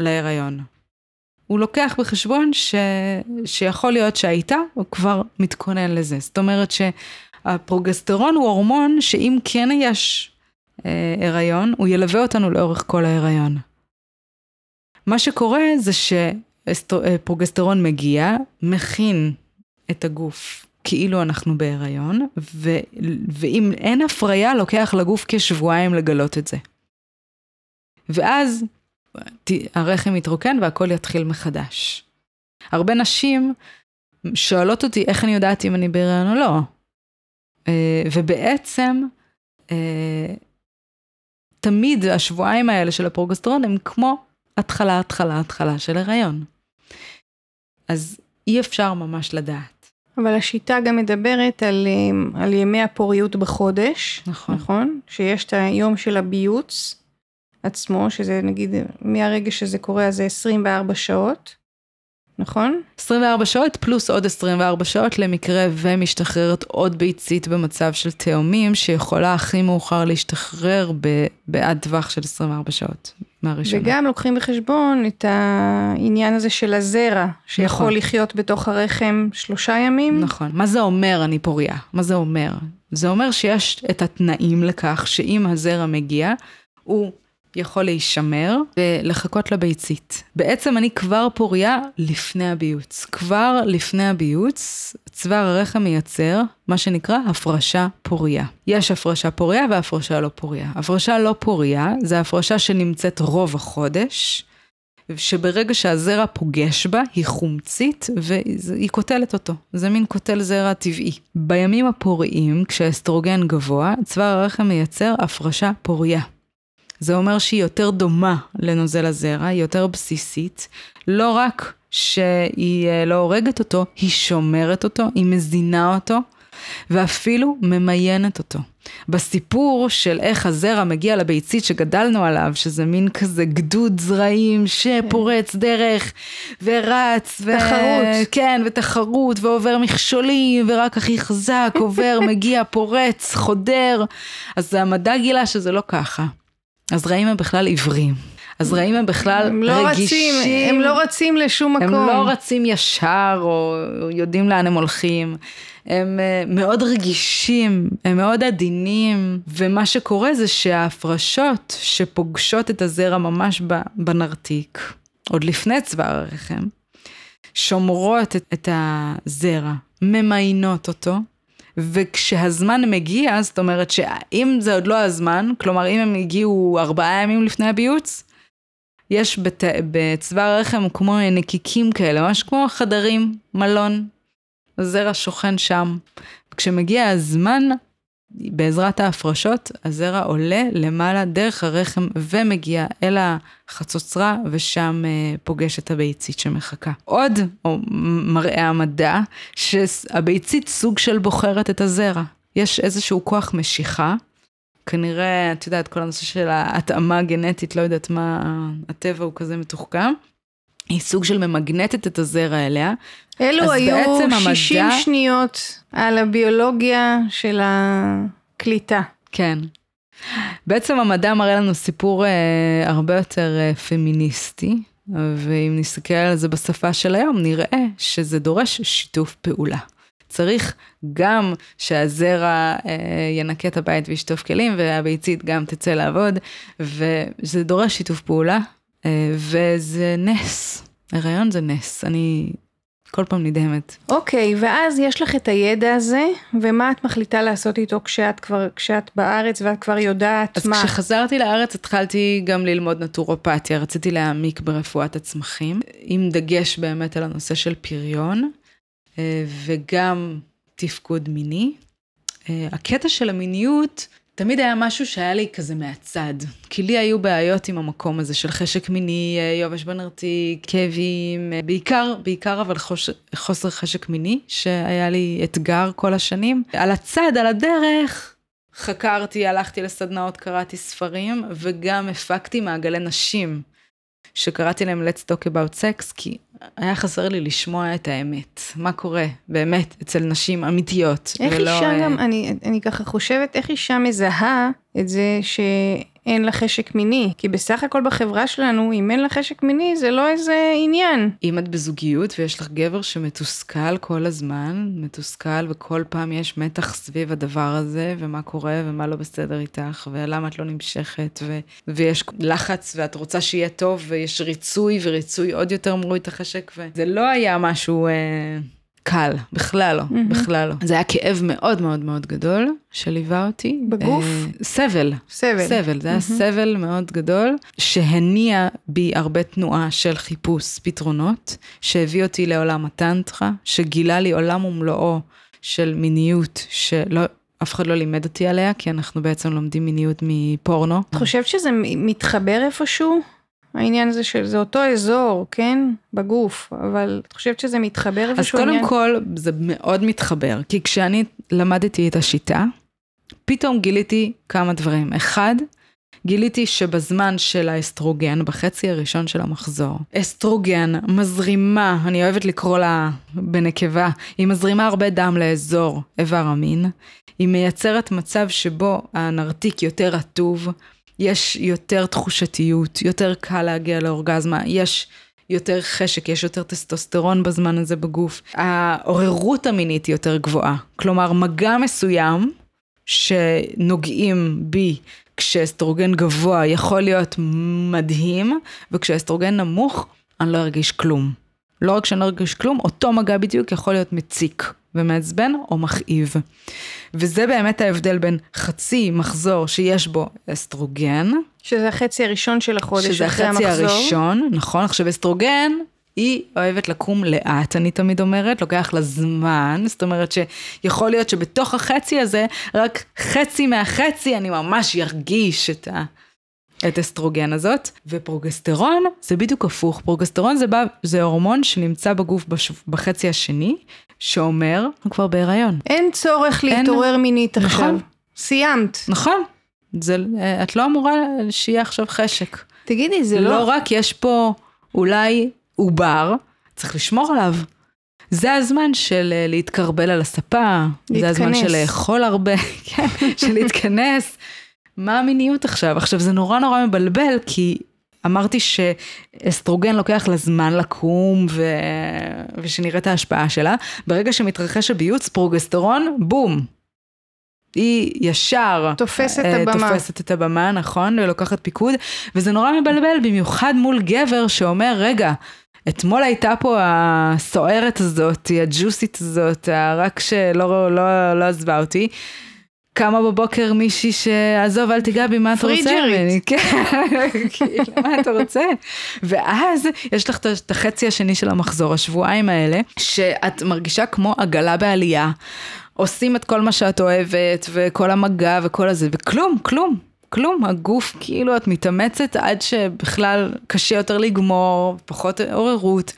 להיריון. הוא לוקח בחשבון ש... שיכול להיות שהייתה, הוא כבר מתכונן לזה. זאת אומרת שהפרוגסטרון הוא הורמון שאם כן יש אה, הריון, הוא ילווה אותנו לאורך כל ההיריון. מה שקורה זה שפרוגסטרון מגיע, מכין את הגוף כאילו אנחנו בהיריון, ו, ואם אין הפריה, לוקח לגוף כשבועיים לגלות את זה. ואז הרחם יתרוקן והכל יתחיל מחדש. הרבה נשים שואלות אותי איך אני יודעת אם אני בהיריון או לא. אה, ובעצם, אה, תמיד השבועיים האלה של הפרוגסטרון הם כמו התחלה, התחלה, התחלה של הריון. אז אי אפשר ממש לדעת. אבל השיטה גם מדברת על, אה, על ימי הפוריות בחודש, נכון. נכון? שיש את היום של הביוץ עצמו, שזה נגיד מהרגע שזה קורה אז זה 24 שעות, נכון? 24 שעות פלוס עוד 24 שעות למקרה ומשתחררת עוד ביצית במצב של תאומים, שיכולה הכי מאוחר להשתחרר ב, בעד טווח של 24 שעות מהראשונה. וגם לוקחים בחשבון את העניין הזה של הזרע, שיכול נכון. לחיות בתוך הרחם שלושה ימים. נכון. מה זה אומר אני פוריה? מה זה אומר? זה אומר שיש את התנאים לכך שאם הזרע מגיע, הוא יכול להישמר ולחכות לביצית. בעצם אני כבר פוריה לפני הביוץ. כבר לפני הביוץ, צוואר הרחם מייצר מה שנקרא הפרשה פוריה. יש הפרשה פוריה והפרשה לא פוריה. הפרשה לא פוריה זה הפרשה שנמצאת רוב החודש. שברגע שהזרע פוגש בה, היא חומצית והיא קוטלת אותו. זה מין קוטל זרע טבעי. בימים הפוריים, כשהאסטרוגן גבוה, צוואר הרחם מייצר הפרשה פוריה. זה אומר שהיא יותר דומה לנוזל הזרע, היא יותר בסיסית, לא רק שהיא אה, לא הורגת אותו, היא שומרת אותו, היא מזינה אותו, ואפילו ממיינת אותו. בסיפור של איך הזרע מגיע לביצית שגדלנו עליו, שזה מין כזה גדוד זרעים שפורץ דרך ורץ. ו... תחרות. כן, ותחרות, ועובר מכשולים, ורק הכי חזק עובר, מגיע, פורץ, חודר. אז המדע גילה שזה לא ככה. הזרעים הם בכלל עיוורים. הזרעים הם בכלל הם לא רגישים. רצים, הם לא רצים לשום מקום. הם לא רצים ישר או יודעים לאן הם הולכים. הם אה, מאוד רגישים, הם מאוד עדינים, ומה שקורה זה שההפרשות שפוגשות את הזרע ממש בנרתיק, עוד לפני צוואר הרחם, שומרות את, את הזרע, ממיינות אותו, וכשהזמן מגיע, זאת אומרת שאם זה עוד לא הזמן, כלומר אם הם הגיעו ארבעה ימים לפני הביוץ, יש בת... בצוואר הרחם כמו נקיקים כאלה, ממש כמו חדרים, מלון. הזרע שוכן שם. כשמגיע הזמן, בעזרת ההפרשות, הזרע עולה למעלה דרך הרחם ומגיע אל החצוצרה, ושם אה, פוגש את הביצית שמחכה. עוד או, מראה המדע, שהביצית סוג של בוחרת את הזרע. יש איזשהו כוח משיכה. כנראה, את יודעת, כל הנושא של ההתאמה הגנטית, לא יודעת מה, הטבע הוא כזה מתוחכם. היא סוג של ממגנטת את הזרע אליה. אלו היו 60 המדע... שניות על הביולוגיה של הקליטה. כן. בעצם המדע מראה לנו סיפור אה, הרבה יותר אה, פמיניסטי, ואם נסתכל על זה בשפה של היום, נראה שזה דורש שיתוף פעולה. צריך גם שהזרע אה, ינקה את הבית וישטוף כלים, והביצית גם תצא לעבוד, וזה דורש שיתוף פעולה, אה, וזה נס. הריון זה נס. אני כל פעם נדהמת. אוקיי, okay, ואז יש לך את הידע הזה, ומה את מחליטה לעשות איתו כשאת כבר, כשאת בארץ ואת כבר יודעת אז מה? אז כשחזרתי לארץ התחלתי גם ללמוד נטורופתיה, רציתי להעמיק ברפואת הצמחים, עם דגש באמת על הנושא של פריון, אה, וגם תפקוד מיני. אה, הקטע של המיניות, תמיד היה משהו שהיה לי כזה מהצד. כי לי היו בעיות עם המקום הזה של חשק מיני, יובש בנרתיק, כאבים, בעיקר, בעיקר אבל חוש, חוסר חשק מיני, שהיה לי אתגר כל השנים. על הצד, על הדרך, חקרתי, הלכתי לסדנאות, קראתי ספרים, וגם הפקתי מעגלי נשים. שקראתי להם Let's Talk About Sex, כי היה חסר לי לשמוע את האמת. מה קורה באמת אצל נשים אמיתיות. איך ולא... אישה גם, אני, אני ככה חושבת, איך אישה מזהה את זה ש... אין לה חשק מיני, כי בסך הכל בחברה שלנו, אם אין לה חשק מיני, זה לא איזה עניין. אם את בזוגיות ויש לך גבר שמתוסכל כל הזמן, מתוסכל וכל פעם יש מתח סביב הדבר הזה, ומה קורה ומה לא בסדר איתך, ולמה את לא נמשכת, ו- ויש לחץ ואת רוצה שיהיה טוב, ויש ריצוי, וריצוי עוד יותר מוריד את החשק, וזה לא היה משהו... אה... קל, בכלל לא, mm-hmm. בכלל לא. זה היה כאב מאוד מאוד מאוד גדול שליווה אותי. בגוף? אה, סבל. סבל. סבל, זה mm-hmm. היה סבל מאוד גדול, שהניע בי הרבה תנועה של חיפוש פתרונות, שהביא אותי לעולם הטנטרה, שגילה לי עולם ומלואו של מיניות, שלא... אף אחד לא לימד אותי עליה, כי אנחנו בעצם לומדים מיניות מפורנו. את חושבת שזה מתחבר איפשהו? העניין הזה שזה אותו אזור, כן? בגוף, אבל את חושבת שזה מתחבר איפשהו עניין? אז קודם כל, זה מאוד מתחבר, כי כשאני למדתי את השיטה, פתאום גיליתי כמה דברים. אחד, גיליתי שבזמן של האסטרוגן, בחצי הראשון של המחזור, אסטרוגן מזרימה, אני אוהבת לקרוא לה בנקבה, היא מזרימה הרבה דם לאזור איבר המין, היא מייצרת מצב שבו הנרתיק יותר רטוב, יש יותר תחושתיות, יותר קל להגיע לאורגזמה, יש יותר חשק, יש יותר טסטוסטרון בזמן הזה בגוף. העוררות המינית היא יותר גבוהה. כלומר, מגע מסוים שנוגעים בי כשאסטרוגן גבוה יכול להיות מדהים, וכשאסטרוגן נמוך אני לא ארגיש כלום. לא רק שאני לא ארגיש כלום, אותו מגע בדיוק יכול להיות מציק. ומעצבן או מכאיב. וזה באמת ההבדל בין חצי מחזור שיש בו אסטרוגן. שזה החצי הראשון של החודש המחזור. שזה החצי הראשון, נכון. עכשיו אסטרוגן, היא אוהבת לקום לאט, אני תמיד אומרת, לוקח לה זמן, זאת אומרת שיכול להיות שבתוך החצי הזה, רק חצי מהחצי אני ממש ארגיש את ה... את אסטרוגן הזאת, ופרוגסטרון זה בדיוק הפוך, פרוגסטרון זה, בא, זה הורמון שנמצא בגוף בש, בחצי השני, שאומר, הוא כבר בהיריון. אין צורך להתעורר אין... מינית עכשיו. נכון. סיימת. נכון. זה, את לא אמורה שיהיה עכשיו חשק. תגידי, זה לא... לא רק, יש פה אולי עובר, צריך לשמור עליו. זה הזמן של אה, להתקרבל על הספה, להתכנס. זה הזמן של לאכול הרבה, כן, של להתכנס. מה המיניות עכשיו? עכשיו זה נורא נורא מבלבל, כי אמרתי שאסטרוגן לוקח לה זמן לקום ו... ושנראה את ההשפעה שלה. ברגע שמתרחש הביוץ, פרוגסטרון, בום. היא ישר תופסת אה, הבמה. תופסת את הבמה, נכון, ולוקחת פיקוד, וזה נורא מבלבל, במיוחד מול גבר שאומר, רגע, אתמול הייתה פה הסוערת הזאת, הג'וסית הזאת, רק שלא לא, לא עזבה אותי. קמה בבוקר מישהי שעזוב, אל תיגע בי, מה אתה רוצה. ממני? כן, כאילו, מה אתה רוצה? ואז יש לך את החצי השני של המחזור, השבועיים האלה, שאת מרגישה כמו עגלה בעלייה. עושים את כל מה שאת אוהבת, וכל המגע וכל הזה, וכלום, כלום. כלום, הגוף כאילו את מתאמצת עד שבכלל קשה יותר לגמור, פחות עוררות.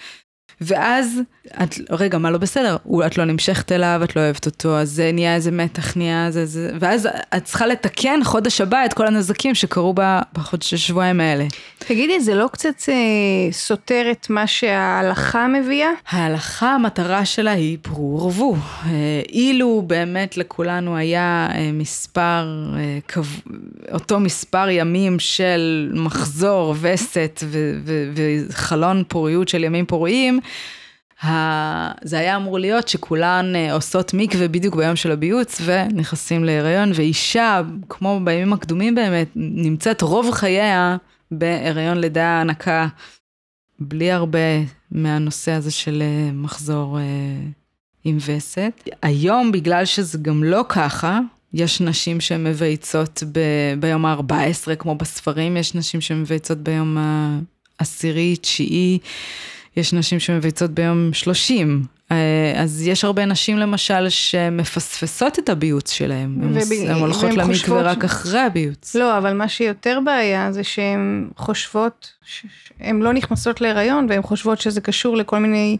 ואז, את, רגע, מה לא בסדר? אולי את לא נמשכת אליו, את לא אוהבת אותו, אז זה נהיה איזה מתח, נהיה איזה, זה, ואז את צריכה לתקן חודש הבא את כל הנזקים שקרו בה בחודשי שבועיים האלה. תגידי, זה לא קצת אה, סותר את מה שההלכה מביאה? ההלכה, המטרה שלה היא פרו ורבו. אה, אילו באמת לכולנו היה אה, מספר, אה, קב... אותו מספר ימים של מחזור, וסת ו- ו- וחלון פוריות של ימים פוריים, זה היה אמור להיות שכולן אה, עושות מקווה בדיוק ביום של הביוץ ונכנסים להיריון, ואישה, כמו בימים הקדומים באמת, נמצאת רוב חייה בהיריון לידה הנקה. בלי הרבה מהנושא הזה של אה, מחזור אה, עם וסת. היום, בגלל שזה גם לא ככה, יש נשים שמבייצות ב- ביום ה-14, כמו בספרים, יש נשים שמבייצות ביום העשירי, תשיעי, יש נשים שמבייצות ביום 30. אה, אז יש הרבה נשים למשל שמפספסות את הביוץ שלהם, הן וב- הן הולכות למקווה חושבות רק אחרי הביוץ. לא, אבל מה שיותר בעיה זה שהן חושבות, הן לא נכנסות להיריון והן חושבות שזה קשור לכל מיני,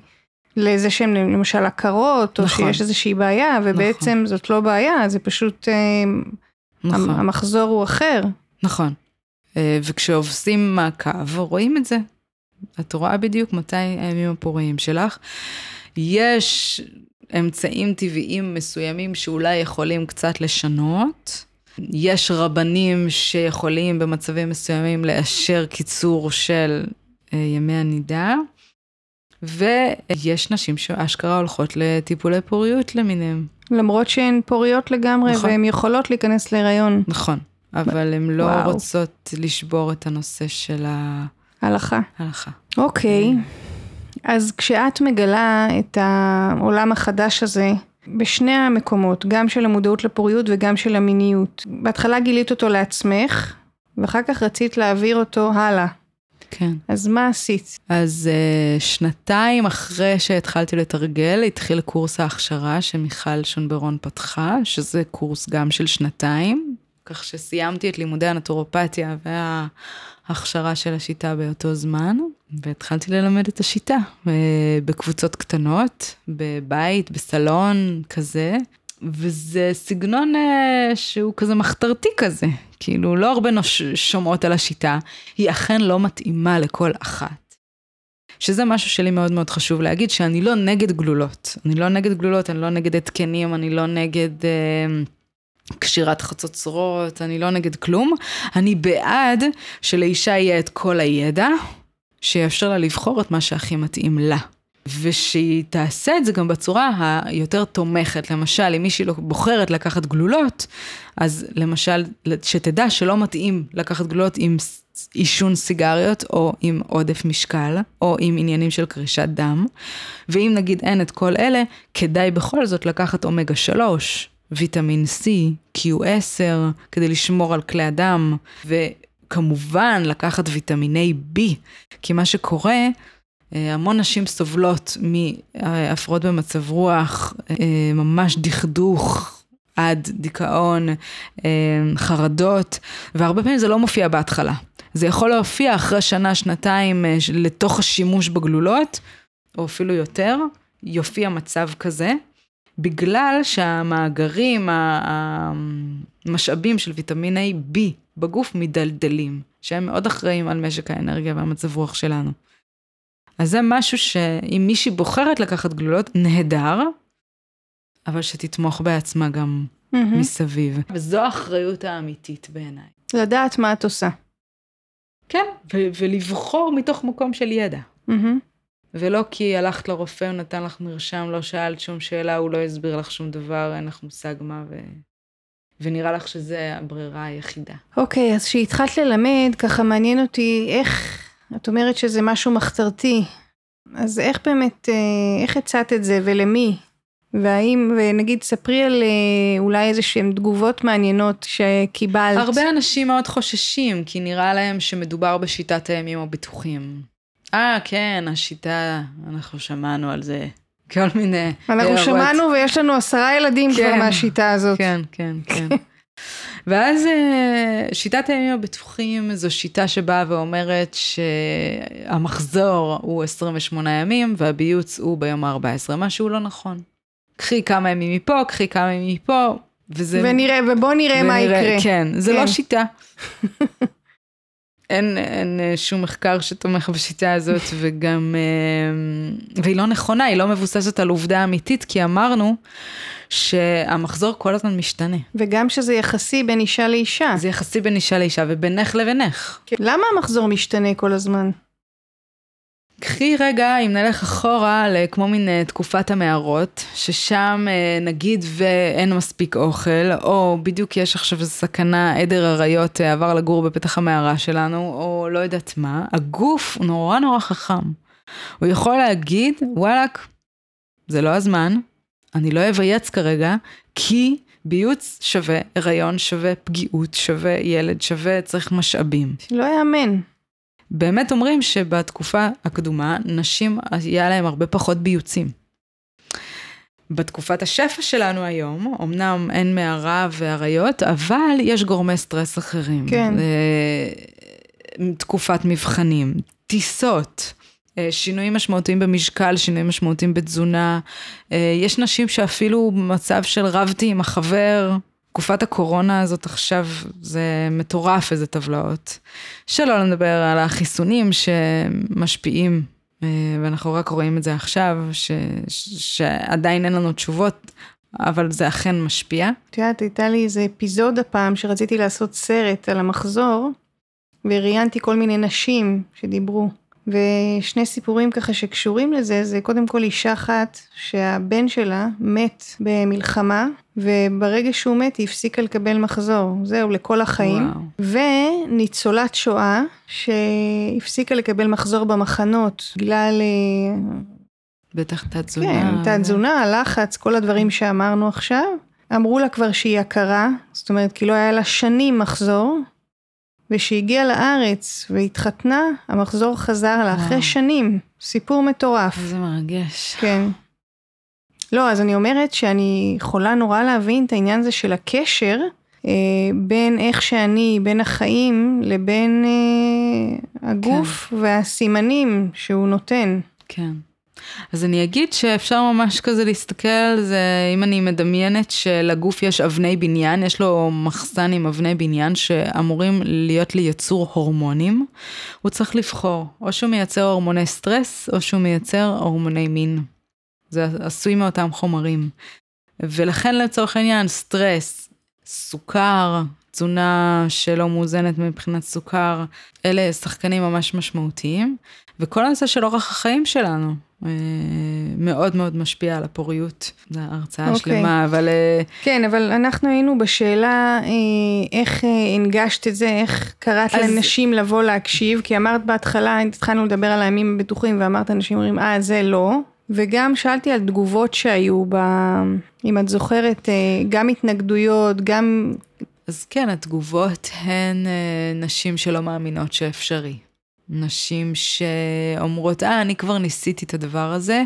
לזה שהן למשל עקרות, או נכון. שיש איזושהי בעיה, ובעצם זאת לא בעיה, זה פשוט, אה, נכון. המחזור הוא אחר. נכון. אה, וכשעושים מעקב, רואים את זה. את רואה בדיוק מתי הימים הפוריים שלך. יש אמצעים טבעיים מסוימים שאולי יכולים קצת לשנות. יש רבנים שיכולים במצבים מסוימים לאשר קיצור של אה, ימי הנידה. ויש נשים שאשכרה הולכות לטיפולי פוריות למיניהם. למרות שהן פוריות לגמרי, נכון. והן יכולות להיכנס להיריון. נכון. אבל הן לא וואו. רוצות לשבור את הנושא של הלכה. ההלכה. אוקיי, אז כשאת מגלה את העולם החדש הזה, בשני המקומות, גם של המודעות לפוריות וגם של המיניות, בהתחלה גילית אותו לעצמך, ואחר כך רצית להעביר אותו הלאה. כן. אז מה עשית? אז uh, שנתיים אחרי שהתחלתי לתרגל, התחיל קורס ההכשרה שמיכל שונברון פתחה, שזה קורס גם של שנתיים, כך שסיימתי את לימודי הנטורופתיה וההכשרה של השיטה באותו זמן, והתחלתי ללמד את השיטה uh, בקבוצות קטנות, בבית, בסלון, כזה. וזה סגנון uh, שהוא כזה מחתרתי כזה, כאילו לא הרבה נוש... שומעות על השיטה, היא אכן לא מתאימה לכל אחת. שזה משהו שלי מאוד מאוד חשוב להגיד, שאני לא נגד גלולות. אני לא נגד גלולות, אני לא נגד התקנים, אני לא נגד אה, קשירת חצוצרות, אני לא נגד כלום. אני בעד שלאישה יהיה את כל הידע, שיאפשר לה לבחור את מה שהכי מתאים לה. ושהיא תעשה את זה גם בצורה היותר תומכת. למשל, אם מישהי לא בוחרת לקחת גלולות, אז למשל, שתדע שלא מתאים לקחת גלולות עם עישון סיגריות, או עם עודף משקל, או עם עניינים של קרישת דם. ואם נגיד אין את כל אלה, כדאי בכל זאת לקחת אומגה 3, ויטמין C, Q10, כדי לשמור על כלי הדם, וכמובן לקחת ויטמיני B, כי מה שקורה, המון נשים סובלות מהפרעות במצב רוח, ממש דכדוך עד דיכאון, חרדות, והרבה פעמים זה לא מופיע בהתחלה. זה יכול להופיע אחרי שנה, שנתיים לתוך השימוש בגלולות, או אפילו יותר, יופיע מצב כזה, בגלל שהמאגרים, המשאבים של ויטמיני B בגוף מדלדלים, שהם מאוד אחראים על משק האנרגיה והמצב רוח שלנו. אז זה משהו שאם מישהי בוחרת לקחת גלולות, נהדר, אבל שתתמוך בעצמה גם Mm-hmm. מסביב. וזו האחריות האמיתית בעיניי. לדעת מה את עושה. כן, ו- ולבחור מתוך מקום של ידע. מהמם. ולא כי הלכת לרופא, הוא נתן לך מרשם, לא שאלת שום שאלה, הוא לא הסביר לך שום דבר, אין לך מושג מה, ו... ונראה לך שזה הברירה היחידה. אוקיי, אז כשהתחלת ללמד, ככה מעניין אותי איך, את אומרת שזה משהו מחתרתי, אז איך באמת, אה, איך הצעת את זה ולמי? והאם, ונגיד, ספרי על אה, אולי איזה שהן תגובות מעניינות שקיבלת. הרבה אנשים מאוד חוששים, כי נראה להם שמדובר בשיטת הימים הבטוחים. אה, כן, השיטה, אנחנו שמענו על זה. כל מיני... אנחנו. שמענו ויש לנו עשרה ילדים כבר כן. מהשיטה הזאת. כן, כן, כן. ואז אה, שיטת הימים הבטוחים זו שיטה שבאה ואומרת שהמחזור הוא 28 ימים והביוץ הוא ביום ה-14, משהו לא נכון. קחי כמה ימים מפה, קחי כמה ימים מפה, וזה... ונראה, ובוא נראה מה ונראה- יקרה. כן, זה כן. לא שיטה. אין, אין אה, שום מחקר שתומך בשיטה הזאת, וגם, אה, והיא לא נכונה, היא לא מבוססת על עובדה אמיתית, כי אמרנו שהמחזור כל הזמן משתנה. וגם שזה יחסי בין אישה לאישה. זה יחסי בין אישה לאישה ובינך לבינך. כן. למה המחזור משתנה כל הזמן? קחי רגע, אם נלך אחורה, לכמו מין אה, תקופת המערות, ששם אה, נגיד ואין מספיק אוכל, או בדיוק יש עכשיו איזו סכנה, עדר אריות אה, עבר לגור בפתח המערה שלנו, או לא יודעת מה, הגוף הוא נורא נורא חכם. הוא יכול להגיד, וואלכ, זה לא הזמן, אני לא אבייץ כרגע, כי ביוץ שווה הריון, שווה פגיעות, שווה ילד, שווה צריך משאבים. לא יאמן. באמת אומרים שבתקופה הקדומה, נשים היה להם הרבה פחות ביוצים. בתקופת השפע שלנו היום, אמנם אין מערה ואריות, אבל יש גורמי סטרס אחרים. כן. אה, תקופת מבחנים, טיסות, אה, שינויים משמעותיים במשקל, שינויים משמעותיים בתזונה. אה, יש נשים שאפילו במצב של רבתי עם החבר, תקופת הקורונה הזאת עכשיו זה מטורף איזה טבלאות. שלא לדבר על החיסונים שמשפיעים, אה, ואנחנו רק רואים את זה עכשיו, ש, ש, שעדיין אין לנו תשובות, אבל זה אכן משפיע. את יודעת, הייתה לי איזה אפיזודה פעם שרציתי לעשות סרט על המחזור, וראיינתי כל מיני נשים שדיברו. ושני סיפורים ככה שקשורים לזה, זה קודם כל אישה אחת שהבן שלה מת במלחמה, וברגע שהוא מת היא הפסיקה לקבל מחזור. זהו, לכל החיים. וואו. וניצולת שואה שהפסיקה לקבל מחזור במחנות בגלל אה, בטח תת-תזונה. כן, תת תזונה, הלחץ, כל הדברים שאמרנו עכשיו. אמרו לה כבר שהיא הכרה, זאת אומרת, כי לא היה לה שנים מחזור, וכשהיא הגיעה לארץ והתחתנה, המחזור חזר לה אחרי. שנים. סיפור מטורף. איזה מרגש. כן. לא, אז אני אומרת שאני יכולה נורא להבין את העניין הזה של הקשר אה, בין איך שאני, בין החיים, לבין אה, הגוף כן. והסימנים שהוא נותן. כן. אז אני אגיד שאפשר ממש כזה להסתכל על זה, אם אני מדמיינת שלגוף יש אבני בניין, יש לו מחסן עם אבני בניין שאמורים להיות לי יצור הורמונים, הוא צריך לבחור, או שהוא מייצר הורמוני סטרס, או שהוא מייצר הורמוני מין. זה עשוי מאותם חומרים. ולכן לצורך העניין, סטרס, סוכר, תזונה שלא מאוזנת מבחינת סוכר, אלה שחקנים ממש משמעותיים. וכל הנושא של אורח החיים שלנו אה, מאוד מאוד משפיע על הפוריות. זו הרצאה אוקיי. שלמה, אבל אה, כן, אבל אנחנו היינו בשאלה אה, איך הנגשת את זה, איך קראת אז- לנשים לבוא להקשיב, כי אמרת בהתחלה, התחלנו לדבר על הימים הבטוחים, ואמרת אנשים אומרים, אה, זה לא. וגם שאלתי על תגובות שהיו, ב... אם את זוכרת, גם התנגדויות, גם... אז כן, התגובות הן נשים שלא מאמינות שאפשרי. נשים שאומרות, אה, אני כבר ניסיתי את הדבר הזה,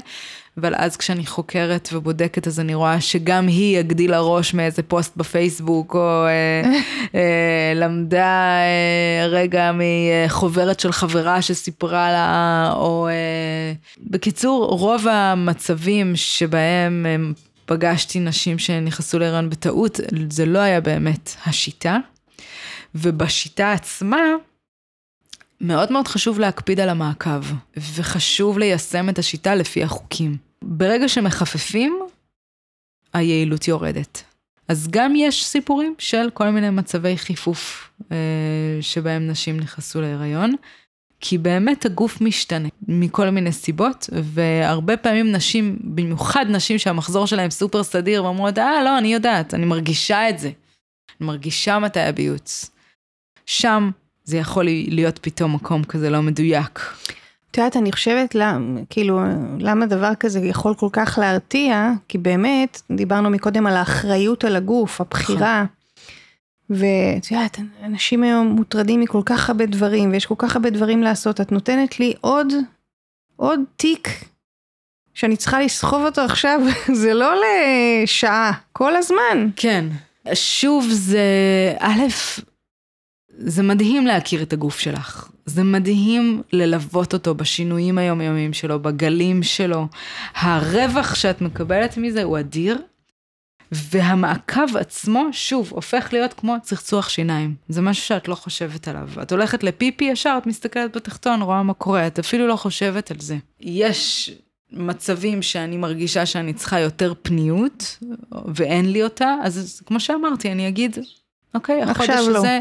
אבל אז כשאני חוקרת ובודקת, אז אני רואה שגם היא הגדילה ראש מאיזה פוסט בפייסבוק, או אה, אה, למדה אה, רגע מחוברת של חברה שסיפרה לה, או... אה, בקיצור, רוב המצבים שבהם אה, פגשתי נשים שנכנסו להיריון בטעות, זה לא היה באמת השיטה. ובשיטה עצמה, מאוד מאוד חשוב להקפיד על המעקב, וחשוב ליישם את השיטה לפי החוקים. ברגע שמחפפים, היעילות יורדת. אז גם יש סיפורים של כל מיני מצבי חיפוף אה, שבהם נשים נכנסו להיריון, כי באמת הגוף משתנה מכל מיני סיבות, והרבה פעמים נשים, במיוחד נשים שהמחזור שלהם סופר סדיר, ואומרות, אה, לא, אני יודעת, אני מרגישה את זה. אני מרגישה מתי הביוץ. שם זה יכול להיות פתאום מקום כזה לא מדויק. את יודעת, אני חושבת, למה, כאילו, למה דבר כזה יכול כל כך להרתיע, כי באמת, דיברנו מקודם על האחריות על הגוף, הבחירה. ואת יודעת, אנשים היום מוטרדים מכל כך הרבה דברים, ויש כל כך הרבה דברים לעשות. את נותנת לי עוד, עוד תיק שאני צריכה לסחוב אותו עכשיו, זה לא לשעה, כל הזמן. כן. שוב, זה, א', זה מדהים להכיר את הגוף שלך. זה מדהים ללוות אותו בשינויים היומיומיים שלו, בגלים שלו. הרווח שאת מקבלת מזה הוא אדיר, והמעקב עצמו, שוב, הופך להיות כמו צחצוח שיניים. זה משהו שאת לא חושבת עליו. את הולכת לפיפי ישר, את מסתכלת בתחתון, רואה מה קורה, את אפילו לא חושבת על זה. יש מצבים שאני מרגישה שאני צריכה יותר פניות, ואין לי אותה, אז כמו שאמרתי, אני אגיד, אוקיי, החודש לא. הזה,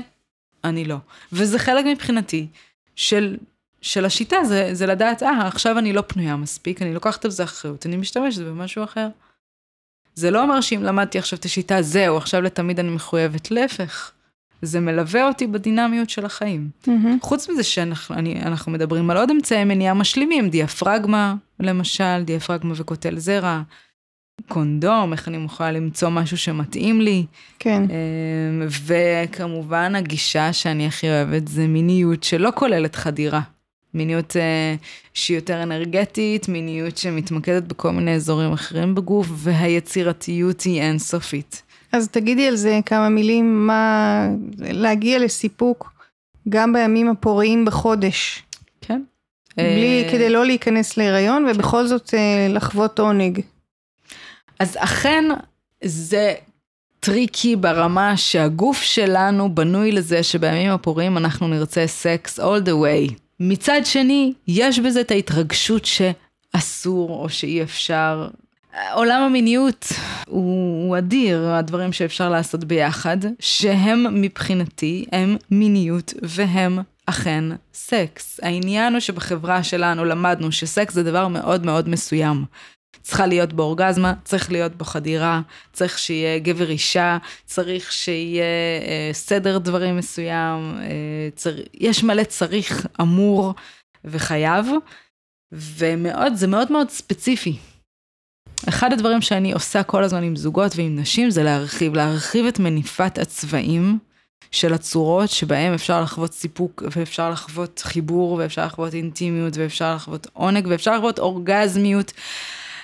אני לא. וזה חלק מבחינתי של, של השיטה, זה, זה לדעת, אה, עכשיו אני לא פנויה מספיק, אני לוקחת על זה אחריות, אני משתמשת במשהו אחר. זה לא אומר שאם למדתי עכשיו את השיטה, זהו, עכשיו לתמיד אני מחויבת. להפך, זה מלווה אותי בדינמיות של החיים. Mm-hmm. חוץ מזה שאנחנו מדברים על עוד אמצעי מניעה משלימים, דיאפרגמה, למשל, דיאפרגמה וקוטל זרע, קונדום, איך אני יכולה למצוא משהו שמתאים לי. כן. אמ, וכמובן, הגישה שאני הכי אוהבת זה מיניות שלא כוללת חדירה. מיניות uh, שהיא יותר אנרגטית, מיניות שמתמקדת בכל מיני אזורים אחרים בגוף, והיצירתיות היא אינסופית. אז תגידי על זה כמה מילים, מה להגיע לסיפוק גם בימים הפוריים בחודש. כן. בלי, uh, כדי לא להיכנס להיריון, ובכל זאת uh, לחוות עונג. אז אכן, זה טריקי ברמה שהגוף שלנו בנוי לזה שבימים הפוריים אנחנו נרצה סקס all the way. מצד שני, יש בזה את ההתרגשות שאסור או שאי אפשר. עולם המיניות הוא, הוא אדיר, הדברים שאפשר לעשות ביחד, שהם מבחינתי, הם מיניות והם אכן סקס. העניין הוא שבחברה שלנו למדנו שסקס זה דבר מאוד מאוד מסוים. צריכה להיות בו אורגזמה, צריך להיות בו חדירה, צריך שיהיה גבר אישה, צריך שיהיה אה, סדר דברים מסוים, אה, צר... יש מלא צריך, אמור וחייב, ומאוד, זה מאוד מאוד ספציפי. אחד הדברים שאני עושה כל הזמן עם זוגות ועם נשים זה להרחיב, להרחיב את מניפת הצבעים של הצורות שבהם אפשר לחוות סיפוק ואפשר לחוות חיבור ואפשר לחוות אינטימיות ואפשר לחוות עונג ואפשר לחוות אורגזמיות.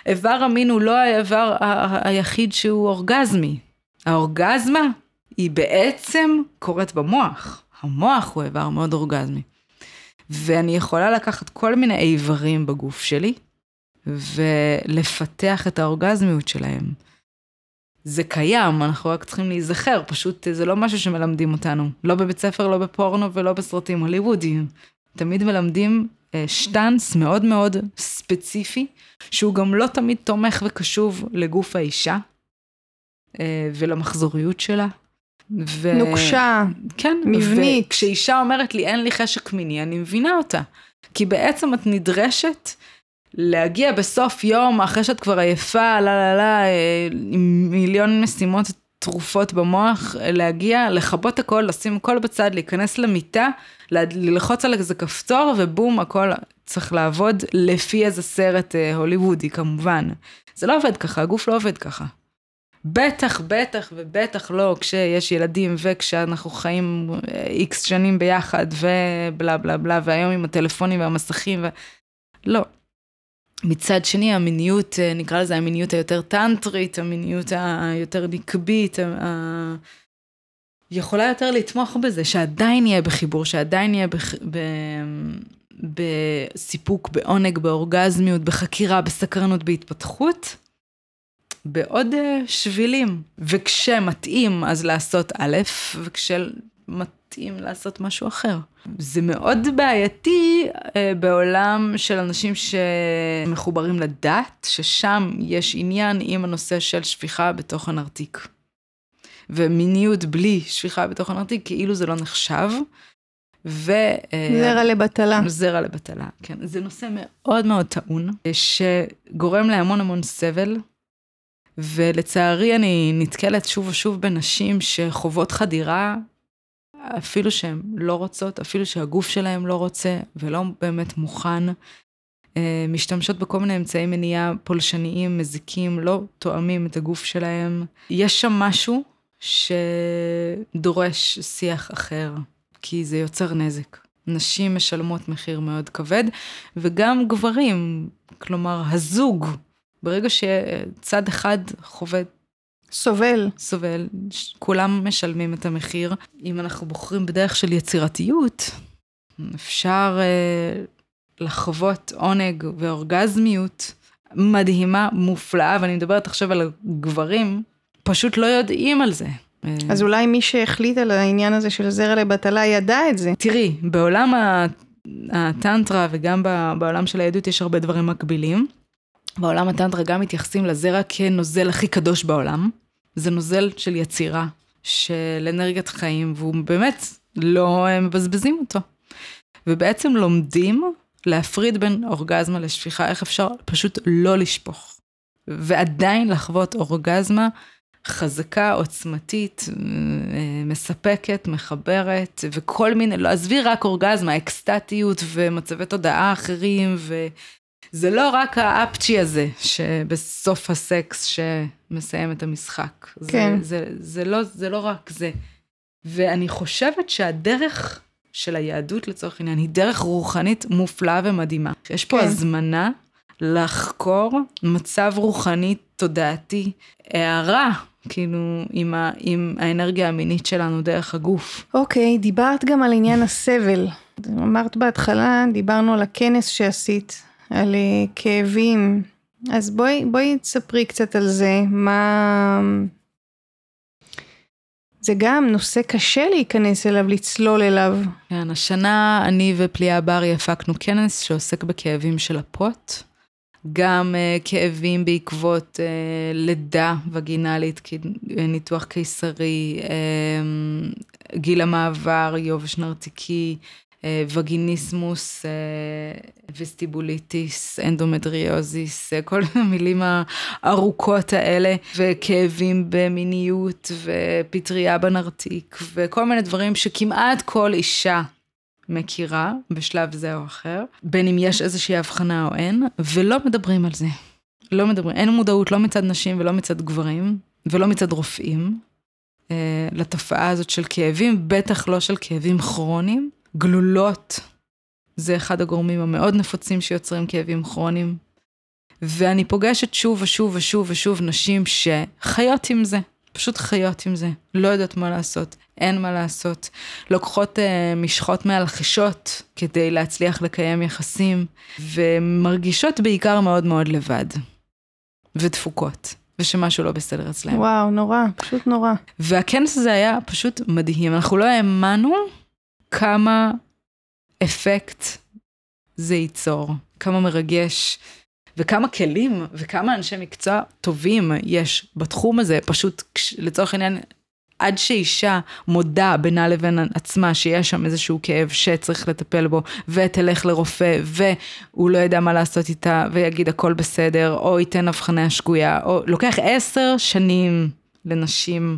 איבר המין הוא לא האיבר היחיד שהוא אורגזמי. האורגזמה היא בעצם קורית במוח. המוח הוא איבר מאוד אורגזמי. ואני יכולה לקחת כל מיני איברים בגוף שלי ולפתח את האורגזמיות שלהם. זה קיים, אנחנו רק צריכים להיזכר, פשוט זה לא משהו שמלמדים אותנו. לא בבית ספר, לא בפורנו ולא בסרטים הוליוודיים. תמיד מלמדים שטאנץ מאוד מאוד ספציפי, שהוא גם לא תמיד תומך וקשוב לגוף האישה אה, ולמחזוריות שלה. ו... נוקשה, כן, מבנית. וכשאישה אומרת לי אין לי חשק מיני, אני מבינה אותה. כי בעצם את נדרשת להגיע בסוף יום, אחרי שאת כבר עייפה, לה לה לה, אה, עם מיליון משימות תרופות במוח, להגיע, לכבות הכל, לשים הכל בצד, להיכנס למיטה, ללחוץ על איזה כפתור, ובום, הכל צריך לעבוד לפי איזה סרט אה, הוליוודי, כמובן. זה לא עובד ככה, הגוף לא עובד ככה. בטח, בטח ובטח לא כשיש ילדים וכשאנחנו חיים איקס אה, שנים ביחד ובלה בלה בלה, והיום עם הטלפונים והמסכים ו... לא. מצד שני, המיניות, אה, נקרא לזה המיניות היותר טנטרית, המיניות היותר נקבית, ה... יכולה יותר לתמוך בזה, שעדיין יהיה בחיבור, שעדיין יהיה בח... ב... בסיפוק, בעונג, באורגזמיות, בחקירה, בסקרנות, בהתפתחות, בעוד אה, שבילים. וכשמתאים, אז לעשות א', וכשמתאים לעשות משהו אחר. זה מאוד בעייתי אה, בעולם של אנשים שמחוברים לדת, ששם יש עניין עם הנושא של שפיכה בתוך הנרתיק. ומיניות בלי שפיכה בתוך הנרתיק, כאילו זה לא נחשב. ו... אה, זרע לבטלה. זרע לבטלה, כן. זה נושא מאוד מאוד טעון, שגורם להמון המון סבל, ולצערי אני נתקלת שוב ושוב בנשים שחוות חדירה, אפילו שהן לא רוצות, אפילו שהגוף שלהן לא רוצה ולא באמת מוכן. אה, משתמשות בכל מיני אמצעי מניעה פולשניים, מזיקים, לא תואמים את הגוף שלהם. יש שם משהו שדורש שיח אחר, כי זה יוצר נזק. נשים משלמות מחיר מאוד כבד, וגם גברים, כלומר, הזוג, ברגע שצד אחד חווה... סובל. סובל, כולם משלמים את המחיר. אם אנחנו בוחרים בדרך של יצירתיות, אפשר אה, לחוות עונג ואורגזמיות מדהימה, מופלאה, ואני מדברת עכשיו על הגברים, פשוט לא יודעים על זה. אז אולי מי שהחליט על העניין הזה של זרע לבטלה ידע את זה. תראי, בעולם הטנטרה וגם בעולם של היהדות יש הרבה דברים מקבילים. בעולם הטנטרה גם מתייחסים לזרע כנוזל הכי קדוש בעולם. זה נוזל של יצירה, של אנרגיית חיים, והוא באמת, לא מבזבזים אותו. ובעצם לומדים להפריד בין אורגזמה לשפיכה, איך אפשר פשוט לא לשפוך. ועדיין לחוות אורגזמה חזקה, עוצמתית, אה, מספקת, מחברת, וכל מיני, לא, עזבי רק אורגזמה, אקסטטיות ומצבי תודעה אחרים, וזה לא רק האפצ'י הזה שבסוף הסקס שמסיים את המשחק. כן. זה, זה, זה, לא, זה לא רק זה. ואני חושבת שהדרך של היהדות לצורך העניין היא דרך רוחנית מופלאה ומדהימה. יש פה כן. הזמנה לחקור מצב רוחני תודעתי, הערה כאילו, עם, ה, עם האנרגיה המינית שלנו דרך הגוף. אוקיי, okay, דיברת גם על עניין הסבל. אמרת בהתחלה, דיברנו על הכנס שעשית, על כאבים. אז בואי, בואי תספרי קצת על זה, מה... זה גם נושא קשה להיכנס אליו, לצלול אליו. כן, השנה אני ופליאה ברי הפקנו כנס שעוסק בכאבים של הפוט. גם uh, כאבים בעקבות uh, לידה וגינלית, ניתוח קיסרי, uh, גיל המעבר, יובש נרתיקי, וגיניסמוס, uh, וסטיבוליטיס, אנדומטריוזיס, uh, כל המילים הארוכות האלה, וכאבים במיניות, ופטריה בנרתיק, וכל מיני דברים שכמעט כל אישה מכירה בשלב זה או אחר, בין אם יש איזושהי הבחנה או אין, ולא מדברים על זה. לא מדברים, אין מודעות לא מצד נשים ולא מצד גברים, ולא מצד רופאים, אה, לתופעה הזאת של כאבים, בטח לא של כאבים כרוניים. גלולות זה אחד הגורמים המאוד נפוצים שיוצרים כאבים כרוניים. ואני פוגשת שוב ושוב ושוב ושוב נשים שחיות עם זה, פשוט חיות עם זה, לא יודעות מה לעשות. אין מה לעשות. לוקחות uh, משחות מהלחישות כדי להצליח לקיים יחסים, ומרגישות בעיקר מאוד מאוד לבד. ודפוקות. ושמשהו לא בסדר אצלם. וואו, נורא, פשוט נורא. והכנס הזה היה פשוט מדהים. אנחנו לא האמנו כמה אפקט זה ייצור, כמה מרגש, וכמה כלים וכמה אנשי מקצוע טובים יש בתחום הזה. פשוט, לצורך העניין, עד שאישה מודה בינה לבין עצמה שיש שם איזשהו כאב שצריך לטפל בו, ותלך לרופא, והוא לא יודע מה לעשות איתה, ויגיד הכל בסדר, או ייתן הבחנה שגויה, או לוקח עשר שנים לנשים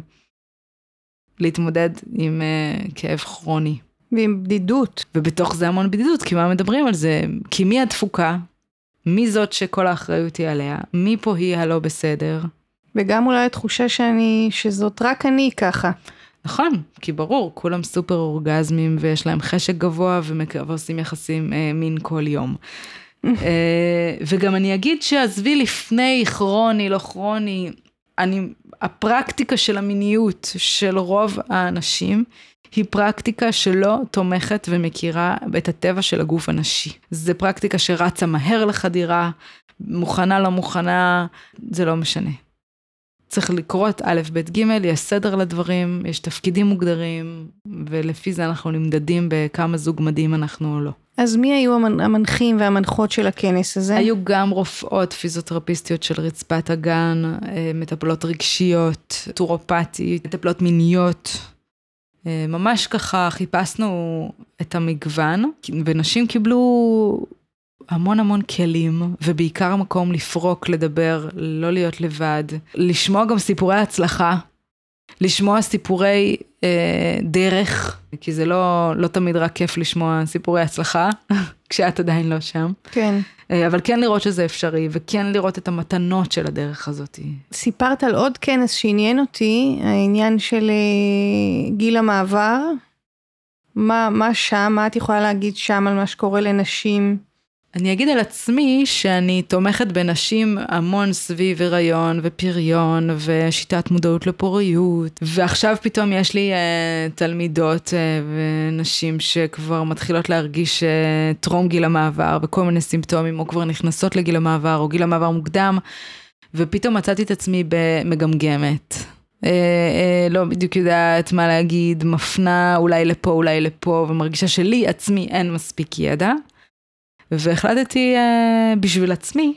להתמודד עם uh, כאב כרוני. ועם בדידות. ובתוך זה המון בדידות, כי מה מדברים על זה? כי מי התפוקה? מי זאת שכל האחריות היא עליה? מי פה היא הלא בסדר? וגם אולי התחושה שאני, שזאת רק אני ככה. נכון, כי ברור, כולם סופר אורגזמים ויש להם חשק גבוה ועושים יחסים אה, מין כל יום. אה, וגם אני אגיד שעזבי לפני כרוני, לא כרוני, אני, הפרקטיקה של המיניות של רוב האנשים היא פרקטיקה שלא תומכת ומכירה את הטבע של הגוף הנשי. זה פרקטיקה שרצה מהר לחדירה, מוכנה לא מוכנה, זה לא משנה. צריך לקרות א', ב', ג', יש סדר לדברים, יש תפקידים מוגדרים, ולפי זה אנחנו נמדדים בכמה זוג מדהים אנחנו או לא. אז מי היו המנחים והמנחות של הכנס הזה? היו גם רופאות פיזיותרפיסטיות של רצפת הגן, אה, מטפלות רגשיות, טורופטית, מטפלות מיניות. אה, ממש ככה חיפשנו את המגוון, ונשים קיבלו המון המון כלים, ובעיקר המקום לפרוק, לדבר, לא להיות לבד, לשמוע גם סיפורי הצלחה, לשמוע סיפורי אה, דרך, כי זה לא, לא תמיד רק כיף לשמוע סיפורי הצלחה, כשאת עדיין לא שם. כן. אה, אבל כן לראות שזה אפשרי, וכן לראות את המתנות של הדרך הזאת. סיפרת על עוד כנס שעניין אותי, העניין של אה, גיל המעבר. מה, מה שם, מה את יכולה להגיד שם על מה שקורה לנשים? אני אגיד על עצמי שאני תומכת בנשים המון סביב הריון ופריון ושיטת מודעות לפוריות, ועכשיו פתאום יש לי uh, תלמידות uh, ונשים שכבר מתחילות להרגיש uh, טרום גיל המעבר וכל מיני סימפטומים, או כבר נכנסות לגיל המעבר, או גיל המעבר מוקדם, ופתאום מצאתי את עצמי במגמגמת. Uh, uh, לא בדיוק יודעת מה להגיד, מפנה אולי לפה, אולי לפה, ומרגישה שלי עצמי אין מספיק ידע. והחלטתי uh, בשביל עצמי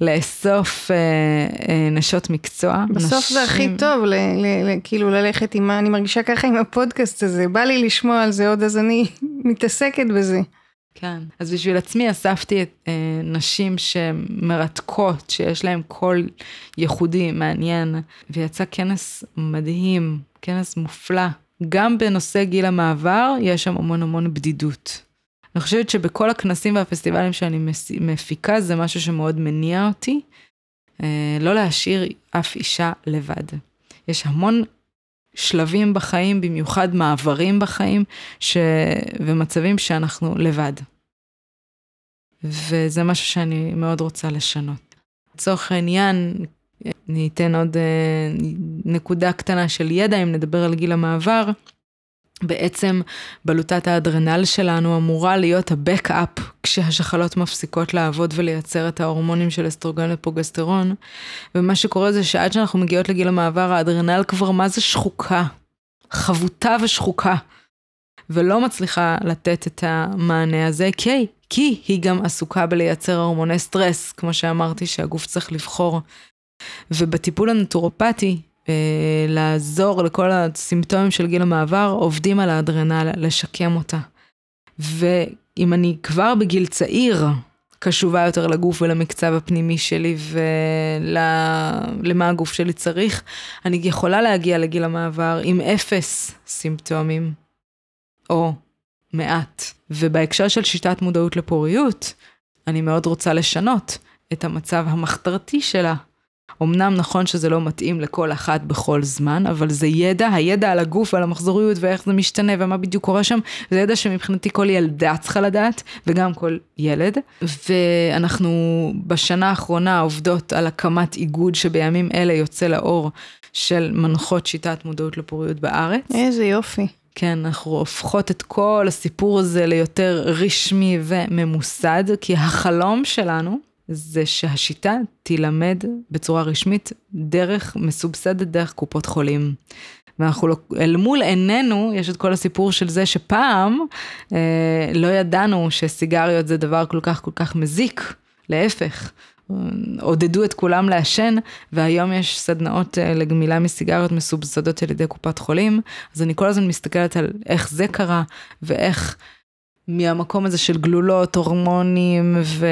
לאסוף uh, uh, נשות מקצוע. בסוף נשים... זה הכי טוב, ל, ל, ל, כאילו ללכת עם, אני מרגישה ככה עם הפודקאסט הזה, בא לי לשמוע על זה עוד, אז אני מתעסקת בזה. כן, אז בשביל עצמי אספתי את uh, נשים שמרתקות, שיש להן קול ייחודי, מעניין, ויצא כנס מדהים, כנס מופלא. גם בנושא גיל המעבר יש שם המון המון בדידות. אני חושבת שבכל הכנסים והפסטיבלים שאני מפיקה זה משהו שמאוד מניע אותי, אה, לא להשאיר אף אישה לבד. יש המון שלבים בחיים, במיוחד מעברים בחיים, ש... ומצבים שאנחנו לבד. וזה משהו שאני מאוד רוצה לשנות. לצורך העניין, אני אתן עוד אה, נקודה קטנה של ידע, אם נדבר על גיל המעבר. בעצם בלוטת האדרנל שלנו אמורה להיות הבקאפ כשהשחלות מפסיקות לעבוד ולייצר את ההורמונים של אסטרוגן ופרוגסטרון. ומה שקורה זה שעד שאנחנו מגיעות לגיל המעבר האדרנל כבר מה זה שחוקה, חבוטה ושחוקה. ולא מצליחה לתת את המענה הזה, כי, כי היא גם עסוקה בלייצר הורמוני סטרס, כמו שאמרתי שהגוף צריך לבחור. ובטיפול הנטורופטי, לעזור לכל הסימפטומים של גיל המעבר, עובדים על האדרנל, לשקם אותה. ואם אני כבר בגיל צעיר, קשובה יותר לגוף ולמקצב הפנימי שלי ולמה הגוף שלי צריך, אני יכולה להגיע לגיל המעבר עם אפס סימפטומים, או מעט. ובהקשר של שיטת מודעות לפוריות, אני מאוד רוצה לשנות את המצב המחתרתי שלה. אמנם נכון שזה לא מתאים לכל אחת בכל זמן, אבל זה ידע, הידע על הגוף ועל המחזוריות ואיך זה משתנה ומה בדיוק קורה שם, זה ידע שמבחינתי כל ילדה צריכה לדעת, וגם כל ילד. ואנחנו בשנה האחרונה עובדות על הקמת איגוד שבימים אלה יוצא לאור של מנחות שיטת מודעות לפוריות בארץ. איזה יופי. כן, אנחנו הופכות את כל הסיפור הזה ליותר רשמי וממוסד, כי החלום שלנו, זה שהשיטה תילמד בצורה רשמית דרך, מסובסדת דרך קופות חולים. ואנחנו לא, אל מול עינינו יש את כל הסיפור של זה שפעם אה, לא ידענו שסיגריות זה דבר כל כך כל כך מזיק, להפך. עודדו את כולם לעשן, והיום יש סדנאות אה, לגמילה מסיגריות מסובסדות על ידי קופת חולים, אז אני כל הזמן מסתכלת על איך זה קרה, ואיך מהמקום הזה של גלולות, הורמונים ו...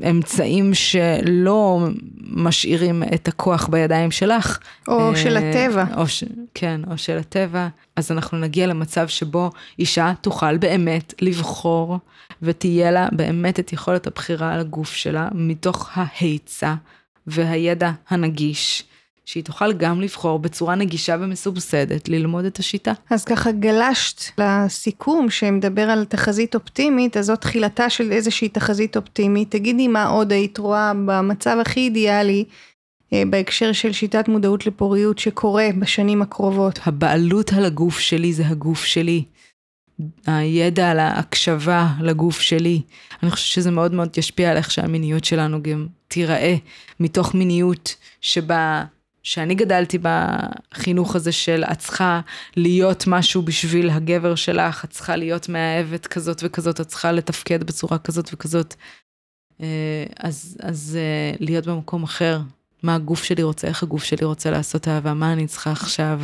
ואמצעים שלא משאירים את הכוח בידיים שלך. או של הטבע. או ש... כן, או של הטבע. אז אנחנו נגיע למצב שבו אישה תוכל באמת לבחור ותהיה לה באמת את יכולת הבחירה על הגוף שלה מתוך ההיצע והידע הנגיש. שהיא תוכל גם לבחור בצורה נגישה ומסובסדת ללמוד את השיטה. אז ככה גלשת לסיכום שמדבר על תחזית אופטימית, אז זו תחילתה של איזושהי תחזית אופטימית. תגידי מה עוד היית רואה במצב הכי אידיאלי אה, בהקשר של שיטת מודעות לפוריות שקורה בשנים הקרובות. הבעלות על הגוף שלי זה הגוף שלי. הידע על ההקשבה לגוף שלי. אני חושבת שזה מאוד מאוד ישפיע על איך שהמיניות שלנו גם תיראה, מתוך מיניות שבה שאני גדלתי בחינוך הזה של את צריכה להיות משהו בשביל הגבר שלך, את צריכה להיות מאהבת כזאת וכזאת, את צריכה לתפקד בצורה כזאת וכזאת. אה, אז, אז אה, להיות במקום אחר, מה הגוף שלי רוצה, איך הגוף שלי רוצה לעשות אהבה, מה אני צריכה עכשיו,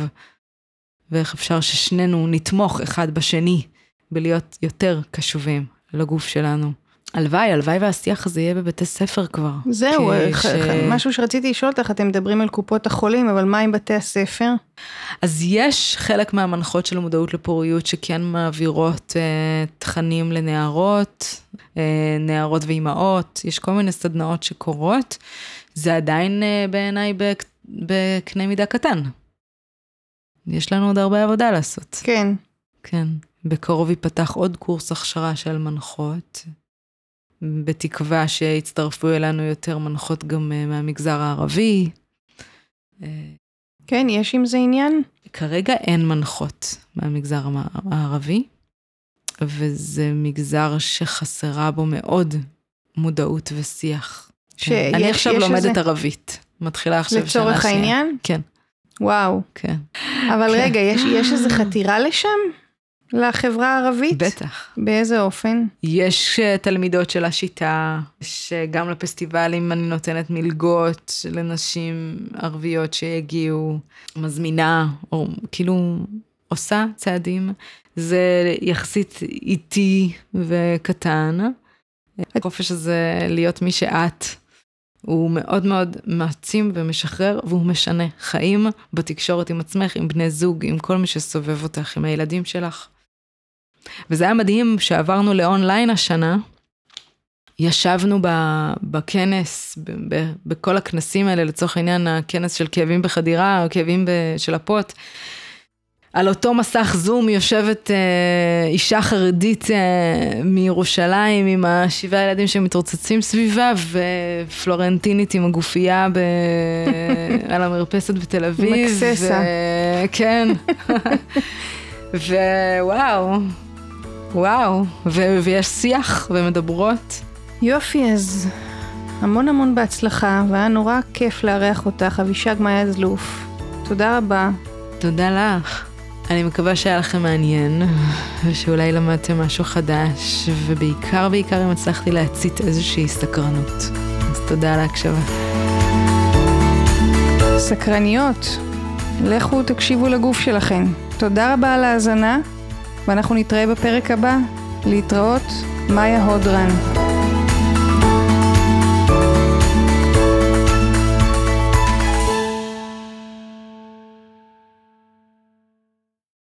ואיך אפשר ששנינו נתמוך אחד בשני בלהיות יותר קשובים לגוף שלנו. הלוואי, הלוואי והשיח הזה יהיה בבתי ספר כבר. זהו, כש- משהו שרציתי לשאול אותך, אתם מדברים על קופות החולים, אבל מה עם בתי הספר? אז יש חלק מהמנחות של המודעות לפוריות שכן מעבירות אה, תכנים לנערות, אה, נערות ואימהות, יש כל מיני סדנאות שקורות. זה עדיין אה, בעיניי בק, בקנה מידה קטן. יש לנו עוד הרבה עבודה לעשות. כן. כן. בקרוב ייפתח עוד קורס הכשרה של מנחות, בתקווה שיצטרפו אלינו יותר מנחות גם אה, מהמגזר הערבי. אה, כן, יש עם זה עניין? כרגע אין מנחות מהמגזר המ- הערבי, וזה מגזר שחסרה בו מאוד מודעות ושיח. שיש- כן. אני עכשיו יש לומדת איזה- ערבית, מתחילה עכשיו שנה לצורך שנייה. העניין? כן, וואו. כן. אבל כן. רגע, יש, יש איזו חתירה לשם? לחברה הערבית? בטח. באיזה אופן? יש אה, תלמידות של השיטה, שגם לפסטיבלים אני נותנת מלגות לנשים ערביות שיגיעו, מזמינה, או כאילו עושה צעדים. זה יחסית איטי וקטן. החופש הזה להיות מי שאת, הוא מאוד מאוד מעצים ומשחרר, והוא משנה חיים בתקשורת עם עצמך, עם בני זוג, עם כל מי שסובב אותך, עם הילדים שלך. וזה היה מדהים שעברנו לאונליין השנה. ישבנו ב- בכנס, ב- ב- בכל הכנסים האלה, לצורך העניין הכנס של כאבים בחדירה, או כאבים ב- של הפוט. על אותו מסך זום יושבת אה, אישה חרדית אה, מירושלים עם השבעה ילדים שמתרוצצים סביבה, ופלורנטינית עם הגופייה ב... על המרפסת בתל אביב. מקססה. ו... כן. ווואו, וואו, ו- ויש שיח ומדברות. יופי, אז המון המון בהצלחה, והיה נורא כיף לארח אותך, אבישג מאיה זלוף. תודה רבה. תודה לך. אני מקווה שהיה לכם מעניין, ושאולי למדתם משהו חדש, ובעיקר בעיקר אם הצלחתי להצית איזושהי סקרנות. אז תודה על ההקשבה. סקרניות, לכו תקשיבו לגוף שלכם. תודה רבה על ההאזנה, ואנחנו נתראה בפרק הבא. להתראות, מאיה הודרן.